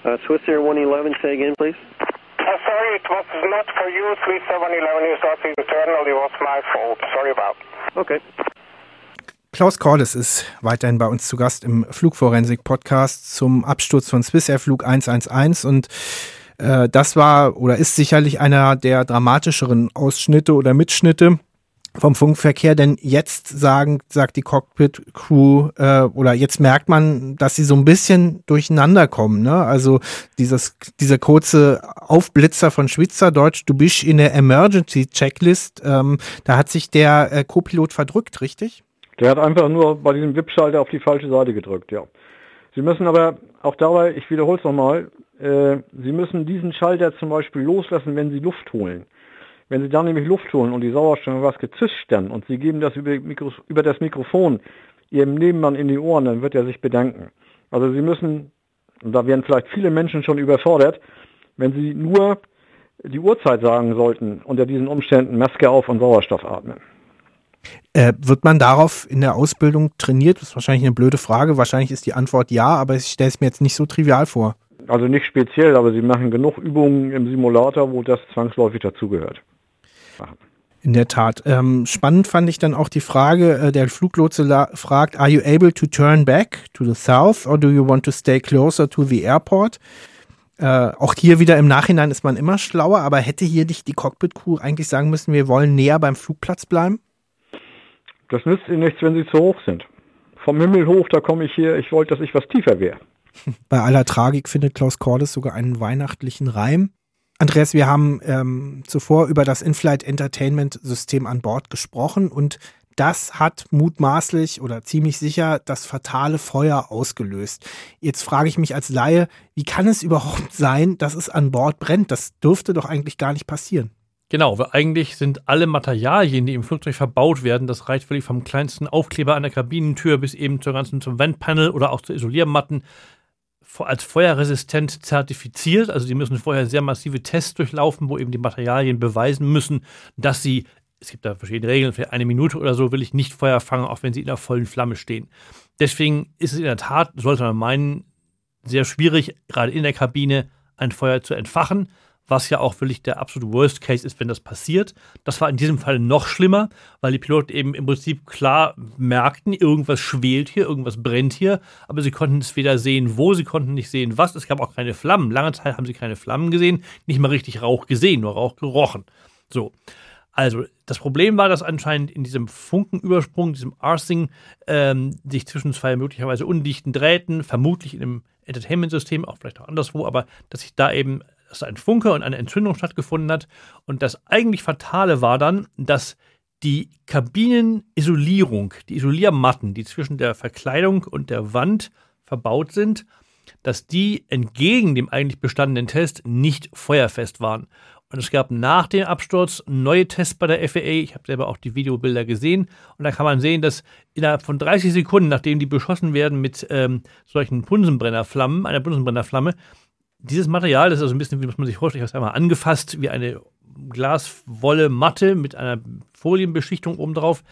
Uh, Swiss Air 111, say again, please. Uh, sorry, it was not for you, Swiss 711. It was internal. It was my fault. Sorry about. Okay. Klaus Cordes ist weiterhin bei uns zu Gast im Flugforensik-Podcast zum Absturz von Swissair Flug 111 und äh, das war oder ist sicherlich einer der dramatischeren Ausschnitte oder Mitschnitte vom Funkverkehr, denn jetzt sagen, sagt die Cockpit-Crew, äh, oder jetzt merkt man, dass sie so ein bisschen durcheinander kommen. Ne? Also dieses, dieser kurze Aufblitzer von Schweizerdeutsch, du bist in der Emergency-Checklist, ähm, da hat sich der äh, Co-Pilot verdrückt, richtig? Der hat einfach nur bei diesem WIP-Schalter auf die falsche Seite gedrückt, ja. Sie müssen aber auch dabei, ich wiederhole es nochmal, äh, Sie müssen diesen Schalter zum Beispiel loslassen, wenn Sie Luft holen. Wenn Sie dann nämlich Luft holen und die Sauerstoff was gezischt dann und Sie geben das über, Mikro, über das Mikrofon Ihrem Nebenmann in die Ohren, dann wird er sich bedanken. Also Sie müssen, und da werden vielleicht viele Menschen schon überfordert, wenn Sie nur die Uhrzeit sagen sollten, unter diesen Umständen Maske auf und Sauerstoff atmen. Äh, wird man darauf in der Ausbildung trainiert? Das ist wahrscheinlich eine blöde Frage. Wahrscheinlich ist die Antwort ja, aber ich stelle es mir jetzt nicht so trivial vor. Also nicht speziell, aber sie machen genug Übungen im Simulator, wo das zwangsläufig dazugehört. In der Tat. Ähm, spannend fand ich dann auch die Frage, äh, der Fluglotse fragt, are you able to turn back to the south or do you want to stay closer to the airport? Äh, auch hier wieder im Nachhinein ist man immer schlauer, aber hätte hier nicht die Cockpit-Crew eigentlich sagen müssen, wir wollen näher beim Flugplatz bleiben? Das nützt ihnen nichts, wenn sie zu hoch sind. Vom Himmel hoch, da komme ich hier, ich wollte, dass ich was tiefer wäre. Bei aller Tragik findet Klaus Cordes sogar einen weihnachtlichen Reim. Andreas, wir haben ähm, zuvor über das In-Flight Entertainment System an Bord gesprochen und das hat mutmaßlich oder ziemlich sicher das fatale Feuer ausgelöst. Jetzt frage ich mich als Laie, wie kann es überhaupt sein, dass es an Bord brennt? Das dürfte doch eigentlich gar nicht passieren. Genau, weil eigentlich sind alle Materialien, die im Flugzeug verbaut werden, das reicht wirklich vom kleinsten Aufkleber an der Kabinentür bis eben zur ganzen zum Wandpanel oder auch zu Isoliermatten, als feuerresistent zertifiziert. Also die müssen vorher sehr massive Tests durchlaufen, wo eben die Materialien beweisen müssen, dass sie, es gibt da verschiedene Regeln, für eine Minute oder so will ich nicht Feuer fangen, auch wenn sie in der vollen Flamme stehen. Deswegen ist es in der Tat, sollte man meinen, sehr schwierig, gerade in der Kabine ein Feuer zu entfachen was ja auch wirklich der absolute Worst Case ist, wenn das passiert. Das war in diesem Fall noch schlimmer, weil die Piloten eben im Prinzip klar merkten, irgendwas schwelt hier, irgendwas brennt hier, aber sie konnten es weder sehen, wo, sie konnten nicht sehen, was. Es gab auch keine Flammen. Lange Zeit haben sie keine Flammen gesehen, nicht mal richtig Rauch gesehen, nur Rauch gerochen. So. Also, das Problem war, dass anscheinend in diesem Funkenübersprung, diesem Arsing, ähm, sich zwischen zwei möglicherweise undichten Drähten, vermutlich in einem Entertainment-System, auch vielleicht auch anderswo, aber dass sich da eben dass ein Funke und eine Entzündung stattgefunden hat. Und das eigentlich Fatale war dann, dass die Kabinenisolierung, die Isoliermatten, die zwischen der Verkleidung und der Wand verbaut sind, dass die entgegen dem eigentlich bestandenen Test nicht feuerfest waren. Und es gab nach dem Absturz neue Tests bei der FAA. Ich habe selber auch die Videobilder gesehen. Und da kann man sehen, dass innerhalb von 30 Sekunden, nachdem die beschossen werden mit ähm, solchen Bunsenbrennerflammen, einer Bunsenbrennerflamme, dieses Material, das ist also ein bisschen, wie muss man sich vorstellen, ich habe es einmal angefasst, wie eine Glaswolle Matte mit einer Folienbeschichtung obendrauf,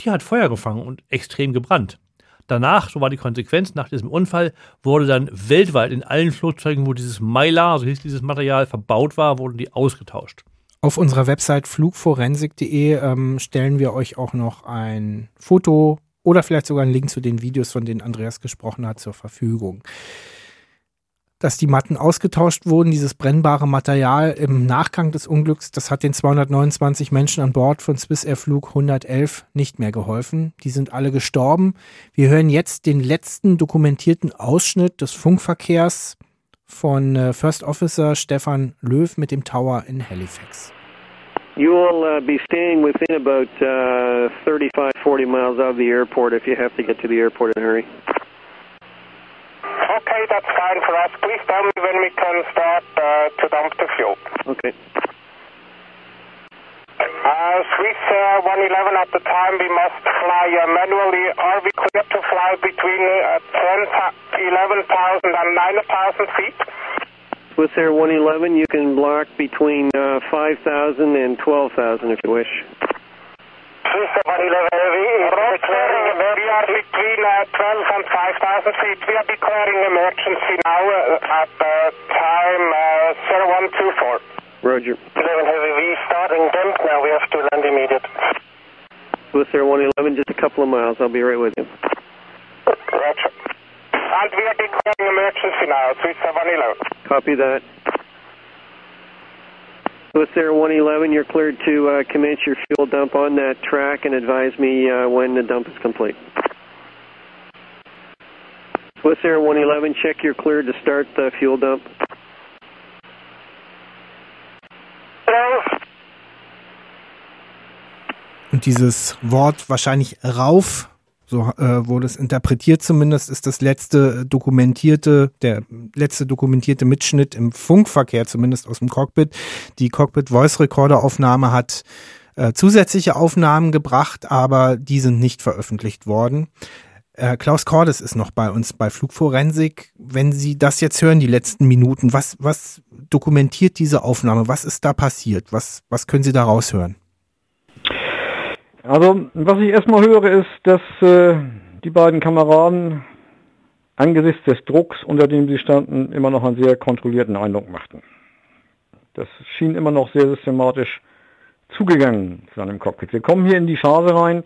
die hat Feuer gefangen und extrem gebrannt. Danach, so war die Konsequenz, nach diesem Unfall wurde dann weltweit in allen Flugzeugen, wo dieses Mylar, so hieß dieses Material, verbaut war, wurden die ausgetauscht. Auf unserer Website flugforensik.de ähm, stellen wir euch auch noch ein Foto oder vielleicht sogar einen Link zu den Videos, von denen Andreas gesprochen hat, zur Verfügung dass die Matten ausgetauscht wurden. Dieses brennbare Material im Nachgang des Unglücks, das hat den 229 Menschen an Bord von Swiss Air Flug 111 nicht mehr geholfen. Die sind alle gestorben. Wir hören jetzt den letzten dokumentierten Ausschnitt des Funkverkehrs von äh, First Officer Stefan Löw mit dem Tower in Halifax. You will uh, be staying within about uh, 35, 40 miles of the airport if you have to get to the airport in a hurry. Okay, that's fine for us. Please tell me when we can start uh, to dump the fuel. Okay. Uh, Swiss uh, 111 at the time we must fly uh, manually. Are we clear to fly between uh, 10, 11,000 and 9,000 feet? Swiss Air 111, you can block between uh, 5,000 and 12,000 if you wish. Swiss 111 heavy is declaring we are between uh, 12 and 5,000 feet. We are declaring emergency now uh, at uh, time uh, 0124. Roger. 11 heavy, we are starting dump now. We have to land immediate. 111, just a couple of miles. I'll be right with you. Roger. And we are declaring emergency now. Swiss Air 111. Copy that. Swiss Air 111, you're cleared to uh, commence your fuel dump on that track and advise me uh, when the dump is complete. Swiss Air 111, check you're cleared to start the fuel dump. Und dieses Wort wahrscheinlich rauf so äh, wurde es interpretiert zumindest, ist das letzte dokumentierte, der letzte dokumentierte Mitschnitt im Funkverkehr, zumindest aus dem Cockpit. Die Cockpit Voice Recorder Aufnahme hat äh, zusätzliche Aufnahmen gebracht, aber die sind nicht veröffentlicht worden. Äh, Klaus Cordes ist noch bei uns bei Flugforensik. Wenn Sie das jetzt hören, die letzten Minuten, was, was dokumentiert diese Aufnahme? Was ist da passiert? Was, was können Sie da raushören? Also, was ich erstmal höre, ist, dass äh, die beiden Kameraden angesichts des Drucks, unter dem sie standen, immer noch einen sehr kontrollierten Eindruck machten. Das schien immer noch sehr systematisch zugegangen zu einem Cockpit. Wir kommen hier in die Phase rein,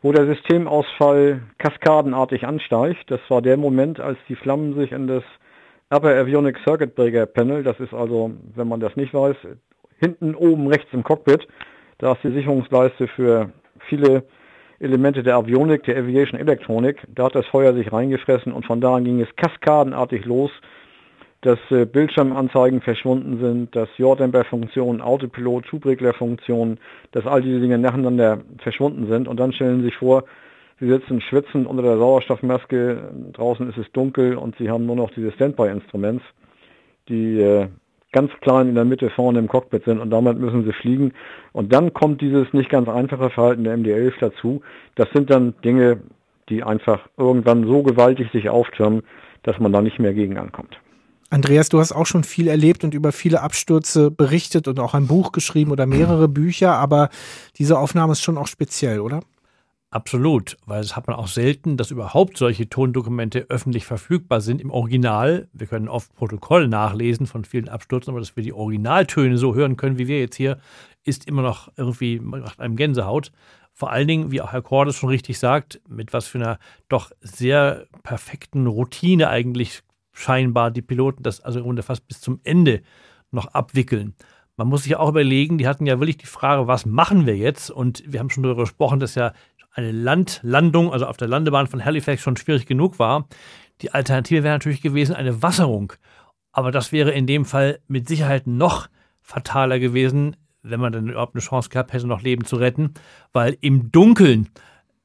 wo der Systemausfall kaskadenartig ansteigt. Das war der Moment, als die Flammen sich in das Upper Avionic Circuit Breaker Panel, das ist also, wenn man das nicht weiß, hinten oben rechts im Cockpit, da ist die Sicherungsleiste für viele Elemente der Avionik, der Aviation Elektronik. Da hat das Feuer sich reingefressen und von da an ging es kaskadenartig los, dass äh, Bildschirmanzeigen verschwunden sind, dass Jordan-Funktionen, Autopilot, Schubreglerfunktionen, dass all diese Dinge nacheinander verschwunden sind. Und dann stellen Sie sich vor, Sie sitzen schwitzend unter der Sauerstoffmaske, draußen ist es dunkel und Sie haben nur noch diese Standby-Instruments, die äh, ganz klein in der Mitte vorne im Cockpit sind und damit müssen sie fliegen. Und dann kommt dieses nicht ganz einfache Verhalten der MD-11 dazu. Das sind dann Dinge, die einfach irgendwann so gewaltig sich auftürmen, dass man da nicht mehr gegen ankommt. Andreas, du hast auch schon viel erlebt und über viele Abstürze berichtet und auch ein Buch geschrieben oder mehrere Bücher, aber diese Aufnahme ist schon auch speziell, oder? Absolut, weil es hat man auch selten, dass überhaupt solche Tondokumente öffentlich verfügbar sind im Original. Wir können oft Protokoll nachlesen von vielen Abstürzen, aber dass wir die Originaltöne so hören können, wie wir jetzt hier, ist immer noch irgendwie, macht einem Gänsehaut. Vor allen Dingen, wie auch Herr Cordes schon richtig sagt, mit was für einer doch sehr perfekten Routine eigentlich scheinbar die Piloten das also im Grunde fast bis zum Ende noch abwickeln. Man muss sich auch überlegen, die hatten ja wirklich die Frage, was machen wir jetzt? Und wir haben schon darüber gesprochen, dass ja eine Landlandung, also auf der Landebahn von Halifax schon schwierig genug war. Die Alternative wäre natürlich gewesen eine Wasserung. Aber das wäre in dem Fall mit Sicherheit noch fataler gewesen, wenn man dann überhaupt eine Chance gehabt hätte, noch Leben zu retten, weil im Dunkeln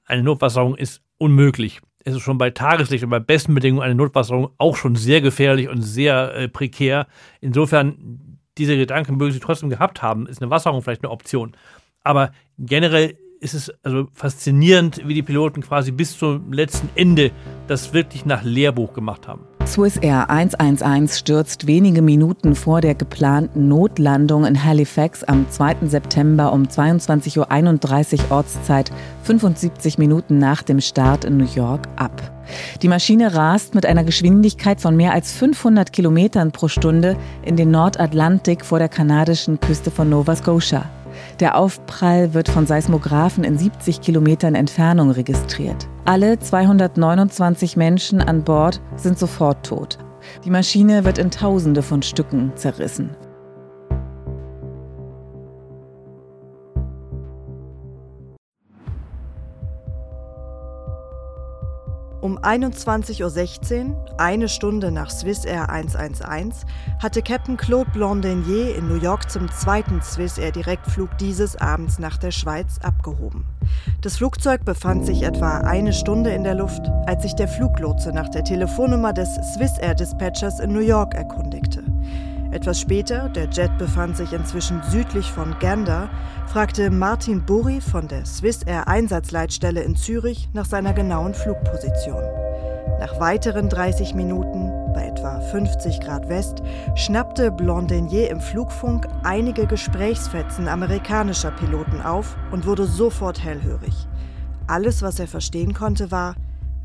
eine Notwasserung ist unmöglich. Es ist schon bei Tageslicht und bei besten Bedingungen eine Notwasserung auch schon sehr gefährlich und sehr äh, prekär. Insofern, diese Gedanken mögen Sie trotzdem gehabt haben, ist eine Wasserung vielleicht eine Option. Aber generell ist es also faszinierend, wie die Piloten quasi bis zum letzten Ende das wirklich nach Lehrbuch gemacht haben. Swiss Air 111 stürzt wenige Minuten vor der geplanten Notlandung in Halifax am 2. September um 22.31 Uhr Ortszeit, 75 Minuten nach dem Start in New York, ab. Die Maschine rast mit einer Geschwindigkeit von mehr als 500 Kilometern pro Stunde in den Nordatlantik vor der kanadischen Küste von Nova Scotia. Der Aufprall wird von Seismographen in 70 Kilometern Entfernung registriert. Alle 229 Menschen an Bord sind sofort tot. Die Maschine wird in Tausende von Stücken zerrissen. Um 21.16 Uhr, eine Stunde nach Swiss Air 111, hatte Captain Claude Blondenier in New York zum zweiten Swiss Air Direktflug dieses Abends nach der Schweiz abgehoben. Das Flugzeug befand sich etwa eine Stunde in der Luft, als sich der Fluglotse nach der Telefonnummer des Swiss Air Dispatchers in New York erkundigte. Etwas später, der Jet befand sich inzwischen südlich von Gander, fragte Martin Burri von der Swiss Air Einsatzleitstelle in Zürich nach seiner genauen Flugposition. Nach weiteren 30 Minuten, bei etwa 50 Grad West, schnappte Blondenier im Flugfunk einige Gesprächsfetzen amerikanischer Piloten auf und wurde sofort hellhörig. Alles, was er verstehen konnte, war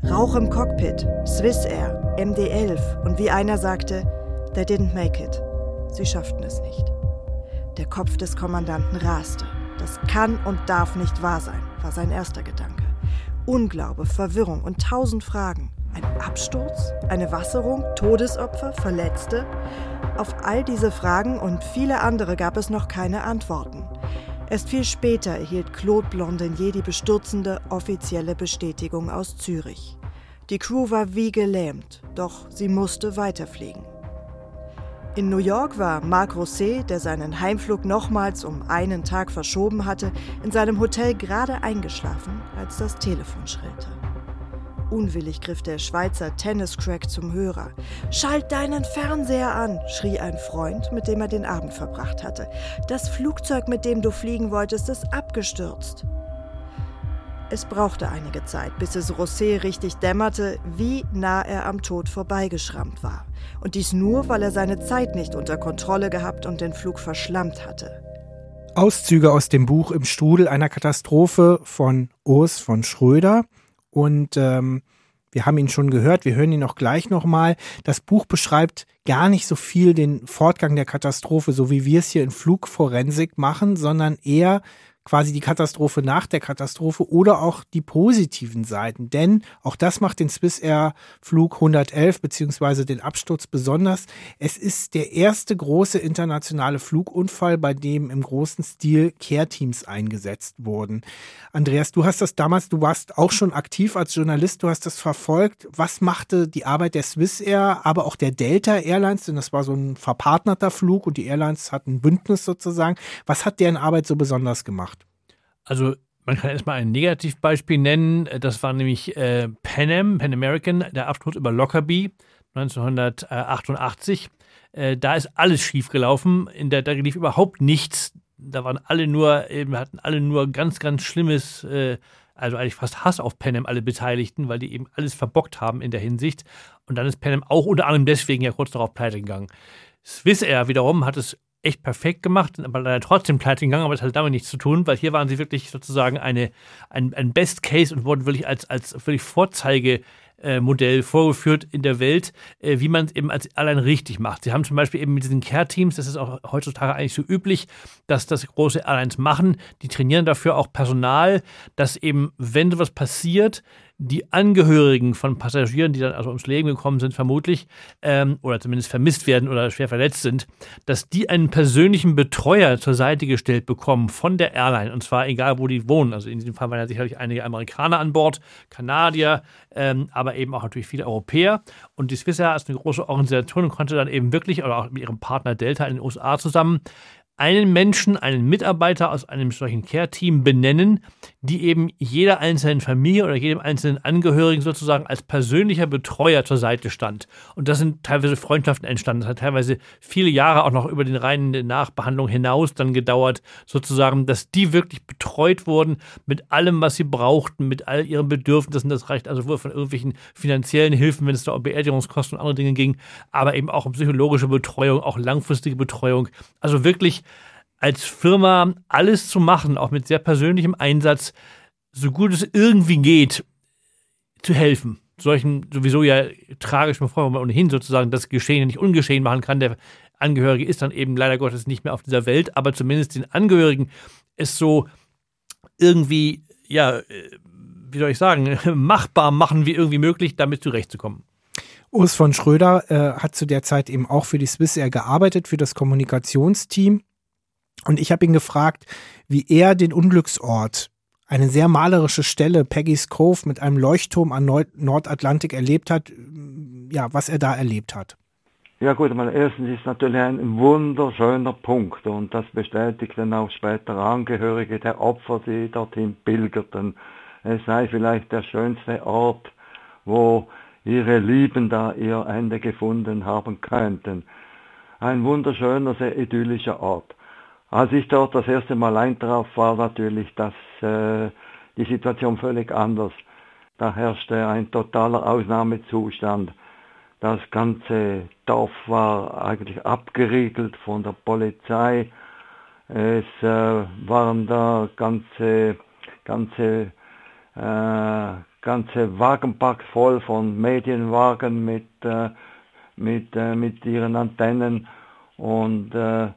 Rauch im Cockpit, Swiss Air, MD-11 und wie einer sagte, they didn't make it. Sie schafften es nicht. Der Kopf des Kommandanten raste. Das kann und darf nicht wahr sein, war sein erster Gedanke. Unglaube, Verwirrung und tausend Fragen. Ein Absturz? Eine Wasserung? Todesopfer? Verletzte? Auf all diese Fragen und viele andere gab es noch keine Antworten. Erst viel später erhielt Claude Blondenier die bestürzende offizielle Bestätigung aus Zürich. Die Crew war wie gelähmt, doch sie musste weiterfliegen. In New York war Marc Rosset, der seinen Heimflug nochmals um einen Tag verschoben hatte, in seinem Hotel gerade eingeschlafen, als das Telefon schrillte. Unwillig griff der Schweizer Tenniscrack zum Hörer. Schalt deinen Fernseher an, schrie ein Freund, mit dem er den Abend verbracht hatte. Das Flugzeug, mit dem du fliegen wolltest, ist abgestürzt. Es brauchte einige Zeit, bis es Rosé richtig dämmerte, wie nah er am Tod vorbeigeschrammt war. Und dies nur, weil er seine Zeit nicht unter Kontrolle gehabt und den Flug verschlammt hatte. Auszüge aus dem Buch Im Strudel einer Katastrophe von Urs von Schröder. Und ähm, wir haben ihn schon gehört, wir hören ihn auch gleich nochmal. Das Buch beschreibt gar nicht so viel den Fortgang der Katastrophe, so wie wir es hier in Flugforensik machen, sondern eher quasi die Katastrophe nach der Katastrophe oder auch die positiven Seiten. Denn auch das macht den Swiss Air Flug 111 beziehungsweise den Absturz besonders. Es ist der erste große internationale Flugunfall, bei dem im großen Stil Care-Teams eingesetzt wurden. Andreas, du hast das damals, du warst auch schon aktiv als Journalist, du hast das verfolgt. Was machte die Arbeit der Swiss Air, aber auch der Delta Airlines, denn das war so ein verpartnerter Flug und die Airlines hatten ein Bündnis sozusagen. Was hat deren Arbeit so besonders gemacht? Also man kann erstmal ein Negativbeispiel nennen. Das war nämlich äh, Pan Am, Pan American, der Absturz über Lockerbie 1988. Äh, da ist alles schiefgelaufen. In der, da lief überhaupt nichts. Da waren alle nur, eben hatten alle nur ganz, ganz schlimmes, äh, also eigentlich fast Hass auf Pan Am, alle Beteiligten, weil die eben alles verbockt haben in der Hinsicht. Und dann ist Pan Am auch unter anderem deswegen ja kurz darauf pleite gegangen. Swiss Air wiederum hat es echt perfekt gemacht, aber leider trotzdem pleite gegangen, aber das hat damit nichts zu tun, weil hier waren sie wirklich sozusagen eine, ein, ein Best Case und wurden wirklich als, als wirklich Vorzeige Modell vorgeführt in der Welt, wie man es eben als allein richtig macht. Sie haben zum Beispiel eben mit diesen Care-Teams, das ist auch heutzutage eigentlich so üblich, dass das große Airlines machen, die trainieren dafür auch Personal, dass eben, wenn sowas passiert, die Angehörigen von Passagieren, die dann also ums Leben gekommen sind, vermutlich, ähm, oder zumindest vermisst werden oder schwer verletzt sind, dass die einen persönlichen Betreuer zur Seite gestellt bekommen von der Airline. Und zwar egal, wo die wohnen. Also in diesem Fall waren ja sicherlich einige Amerikaner an Bord, Kanadier, ähm, aber eben auch natürlich viele Europäer. Und die Swissair ist eine große Organisation und konnte dann eben wirklich, oder auch mit ihrem Partner Delta in den USA zusammen, einen Menschen, einen Mitarbeiter aus einem solchen Care-Team benennen, die eben jeder einzelnen Familie oder jedem einzelnen Angehörigen sozusagen als persönlicher Betreuer zur Seite stand. Und das sind teilweise Freundschaften entstanden. Das hat teilweise viele Jahre auch noch über den reinen Nachbehandlung hinaus dann gedauert, sozusagen, dass die wirklich betreut wurden mit allem, was sie brauchten, mit all ihren Bedürfnissen. Das reicht also wohl von irgendwelchen finanziellen Hilfen, wenn es da um Beerdigungskosten und andere Dinge ging, aber eben auch um psychologische Betreuung, auch langfristige Betreuung. Also wirklich als Firma alles zu machen, auch mit sehr persönlichem Einsatz, so gut es irgendwie geht, zu helfen. Solchen sowieso ja tragischen Vorfall, wo man ohnehin sozusagen das Geschehen nicht ungeschehen machen kann. Der Angehörige ist dann eben leider Gottes nicht mehr auf dieser Welt, aber zumindest den Angehörigen es so irgendwie, ja, wie soll ich sagen, machbar machen wie irgendwie möglich, damit zurechtzukommen. Urs von Schröder äh, hat zu der Zeit eben auch für die Swissair gearbeitet, für das Kommunikationsteam. Und ich habe ihn gefragt, wie er den Unglücksort, eine sehr malerische Stelle, Peggy's Cove mit einem Leuchtturm an Nordatlantik erlebt hat, ja, was er da erlebt hat. Ja gut, mal erstens ist natürlich ein wunderschöner Punkt und das bestätigten auch später Angehörige der Opfer, die dorthin pilgerten. Es sei vielleicht der schönste Ort, wo ihre Lieben da ihr Ende gefunden haben könnten. Ein wunderschöner, sehr idyllischer Ort. Als ich dort das erste Mal eintraf, war natürlich das, äh, die Situation völlig anders. Da herrschte ein totaler Ausnahmezustand. Das ganze Dorf war eigentlich abgeriegelt von der Polizei. Es äh, waren da ganze, ganze, äh, ganze Wagenparks voll von Medienwagen mit, äh, mit, äh, mit ihren Antennen und äh,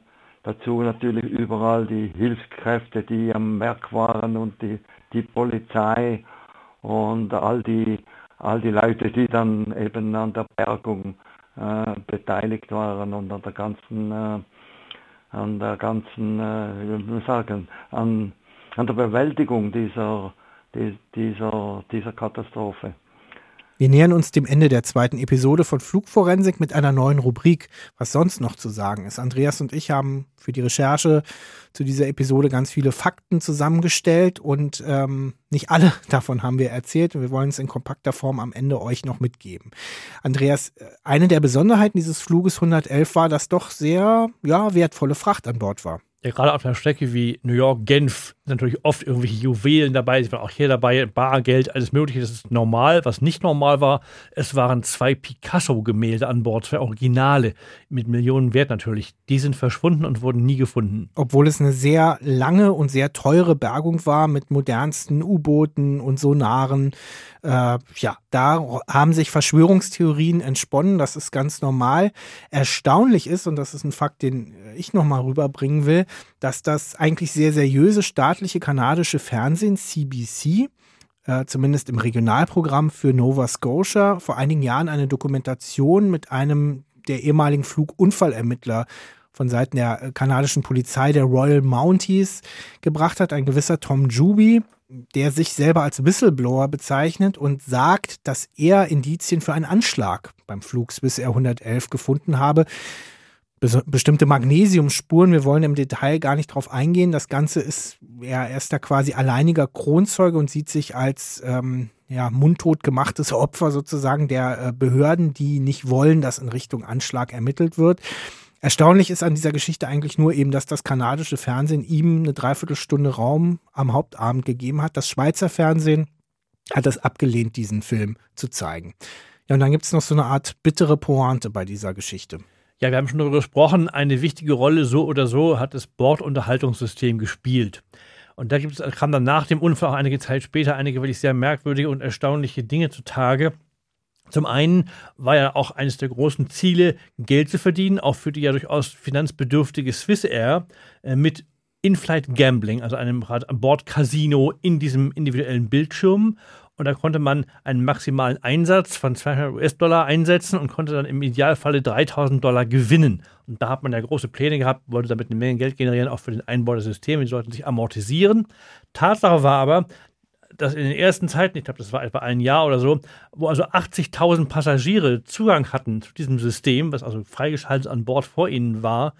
Dazu natürlich überall die Hilfskräfte, die am Werk waren und die, die Polizei und all die, all die Leute, die dann eben an der Bergung äh, beteiligt waren und an der ganzen, äh, an der ganzen, äh, wie sagen, an, an der Bewältigung dieser, die, dieser, dieser Katastrophe. Wir nähern uns dem Ende der zweiten Episode von Flugforensik mit einer neuen Rubrik, was sonst noch zu sagen ist. Andreas und ich haben für die Recherche zu dieser Episode ganz viele Fakten zusammengestellt und ähm, nicht alle davon haben wir erzählt und wir wollen es in kompakter Form am Ende euch noch mitgeben. Andreas, äh, eine der Besonderheiten dieses Fluges 111 war, dass doch sehr ja, wertvolle Fracht an Bord war ja, gerade auf einer Strecke wie New York, Genf natürlich oft irgendwelche Juwelen dabei. Sie waren auch hier dabei, Bargeld, alles Mögliche. Das ist normal. Was nicht normal war, es waren zwei Picasso-Gemälde an Bord, zwei Originale mit Millionen Wert natürlich. Die sind verschwunden und wurden nie gefunden. Obwohl es eine sehr lange und sehr teure Bergung war mit modernsten U-Booten und Sonaren. Äh, ja, da haben sich Verschwörungstheorien entsponnen. Das ist ganz normal. Erstaunlich ist, und das ist ein Fakt, den ich nochmal rüberbringen will, dass das eigentlich sehr seriöse staatliche kanadische Fernsehen, CBC, äh, zumindest im Regionalprogramm für Nova Scotia, vor einigen Jahren eine Dokumentation mit einem der ehemaligen Flugunfallermittler von Seiten der äh, kanadischen Polizei, der Royal Mounties, gebracht hat, ein gewisser Tom Juby, der sich selber als Whistleblower bezeichnet und sagt, dass er Indizien für einen Anschlag beim Flug Swiss Air 111 gefunden habe bestimmte Magnesiumspuren. Wir wollen im Detail gar nicht drauf eingehen. Das Ganze ist, er ist da quasi alleiniger Kronzeuge und sieht sich als ähm, ja, mundtot gemachtes Opfer sozusagen der äh, Behörden, die nicht wollen, dass in Richtung Anschlag ermittelt wird. Erstaunlich ist an dieser Geschichte eigentlich nur eben, dass das kanadische Fernsehen ihm eine Dreiviertelstunde Raum am Hauptabend gegeben hat. Das Schweizer Fernsehen hat es abgelehnt, diesen Film zu zeigen. Ja, und dann gibt es noch so eine Art bittere Pointe bei dieser Geschichte. Ja, wir haben schon darüber gesprochen, eine wichtige Rolle so oder so hat das Bordunterhaltungssystem gespielt. Und da gibt es, kam dann nach dem Unfall auch einige Zeit später einige wirklich sehr merkwürdige und erstaunliche Dinge zutage. Zum einen war ja auch eines der großen Ziele, Geld zu verdienen, auch für die ja durchaus finanzbedürftige Swiss Air, äh, mit In-Flight Gambling, also einem Bord-Casino in diesem individuellen Bildschirm und da konnte man einen maximalen Einsatz von 200 US-Dollar einsetzen und konnte dann im Idealfalle 3000 Dollar gewinnen. Und da hat man ja große Pläne gehabt, wollte damit eine Menge Geld generieren, auch für den Einbau des Systems. Die sollten sich amortisieren. Tatsache war aber, dass in den ersten Zeiten, ich glaube, das war etwa ein Jahr oder so, wo also 80.000 Passagiere Zugang hatten zu diesem System, was also freigeschaltet an Bord vor ihnen war,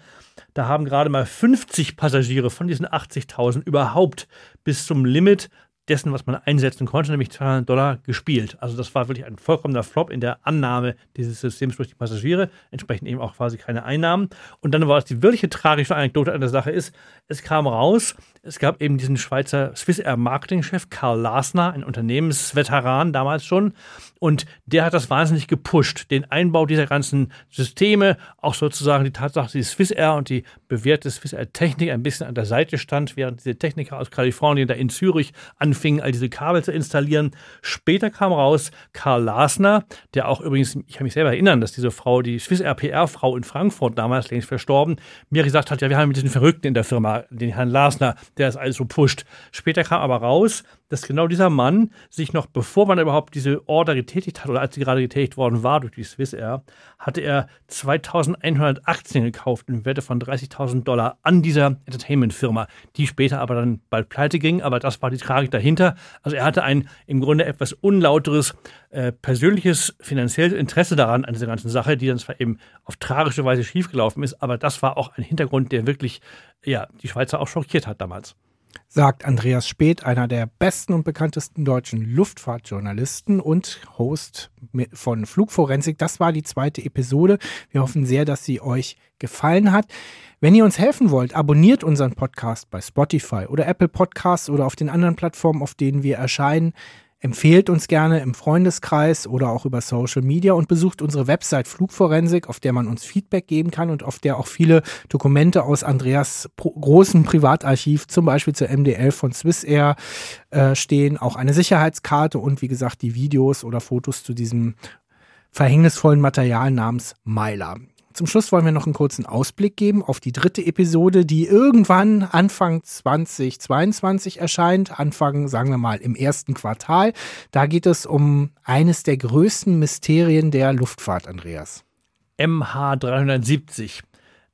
da haben gerade mal 50 Passagiere von diesen 80.000 überhaupt bis zum Limit dessen, was man einsetzen konnte, nämlich 200 Dollar gespielt. Also das war wirklich ein vollkommener Flop in der Annahme dieses Systems durch die Passagiere, entsprechend eben auch quasi keine Einnahmen. Und dann war es die wirkliche tragische Anekdote an der Sache ist, es kam raus, es gab eben diesen Schweizer Swiss Air Marketing-Chef Karl Lasner, ein Unternehmensveteran damals schon, und der hat das wahnsinnig gepusht, den Einbau dieser ganzen Systeme, auch sozusagen die Tatsache, dass die Swiss Air und die bewährte Swiss Air Technik ein bisschen an der Seite stand, während diese Techniker aus Kalifornien da in Zürich anfingen, all diese Kabel zu installieren. Später kam raus Karl Lasner, der auch übrigens, ich kann mich selber erinnern, dass diese Frau, die Swiss Air PR-Frau in Frankfurt damals längst verstorben, mir gesagt hat, ja, wir haben mit diesen Verrückten in der Firma, den Herrn Lasner, der das alles so pusht. Später kam aber raus, dass genau dieser Mann sich noch, bevor man überhaupt diese Order getätigt hat oder als sie gerade getätigt worden war durch die Swiss Air, hatte er 2100 Aktien gekauft im Werte von 30.000 Dollar an dieser Entertainment-Firma, die später aber dann bald pleite ging. Aber das war die Tragik dahinter. Also er hatte ein im Grunde etwas unlauteres äh, persönliches finanzielles Interesse daran, an dieser ganzen Sache, die dann zwar eben auf tragische Weise schiefgelaufen ist, aber das war auch ein Hintergrund, der wirklich ja, die Schweizer auch schockiert hat damals sagt Andreas Speth, einer der besten und bekanntesten deutschen Luftfahrtjournalisten und Host von Flugforensik. Das war die zweite Episode. Wir hoffen sehr, dass sie euch gefallen hat. Wenn ihr uns helfen wollt, abonniert unseren Podcast bei Spotify oder Apple Podcasts oder auf den anderen Plattformen, auf denen wir erscheinen. Empfehlt uns gerne im Freundeskreis oder auch über Social Media und besucht unsere Website Flugforensik, auf der man uns Feedback geben kann und auf der auch viele Dokumente aus Andreas großen Privatarchiv, zum Beispiel zur MDL von Swissair, äh, stehen. Auch eine Sicherheitskarte und wie gesagt die Videos oder Fotos zu diesem verhängnisvollen Material namens Myla. Zum Schluss wollen wir noch einen kurzen Ausblick geben auf die dritte Episode, die irgendwann Anfang 2022 erscheint. Anfang, sagen wir mal, im ersten Quartal. Da geht es um eines der größten Mysterien der Luftfahrt, Andreas. MH370.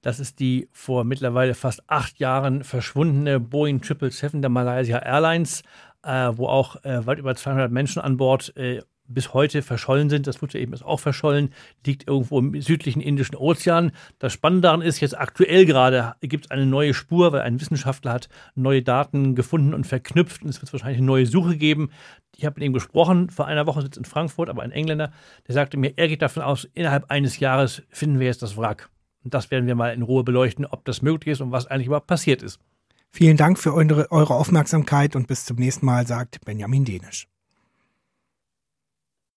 Das ist die vor mittlerweile fast acht Jahren verschwundene Boeing 777 der Malaysia Airlines, äh, wo auch äh, weit über 200 Menschen an Bord äh, bis heute verschollen sind. Das Flugzeug eben ist auch verschollen, liegt irgendwo im südlichen Indischen Ozean. Das Spannende daran ist, jetzt aktuell gerade gibt es eine neue Spur, weil ein Wissenschaftler hat neue Daten gefunden und verknüpft und es wird wahrscheinlich eine neue Suche geben. Ich habe mit ihm gesprochen, vor einer Woche sitzt in Frankfurt, aber ein Engländer, der sagte mir, er geht davon aus, innerhalb eines Jahres finden wir jetzt das Wrack. Und das werden wir mal in Ruhe beleuchten, ob das möglich ist und was eigentlich überhaupt passiert ist. Vielen Dank für eure, eure Aufmerksamkeit und bis zum nächsten Mal, sagt Benjamin Dänisch.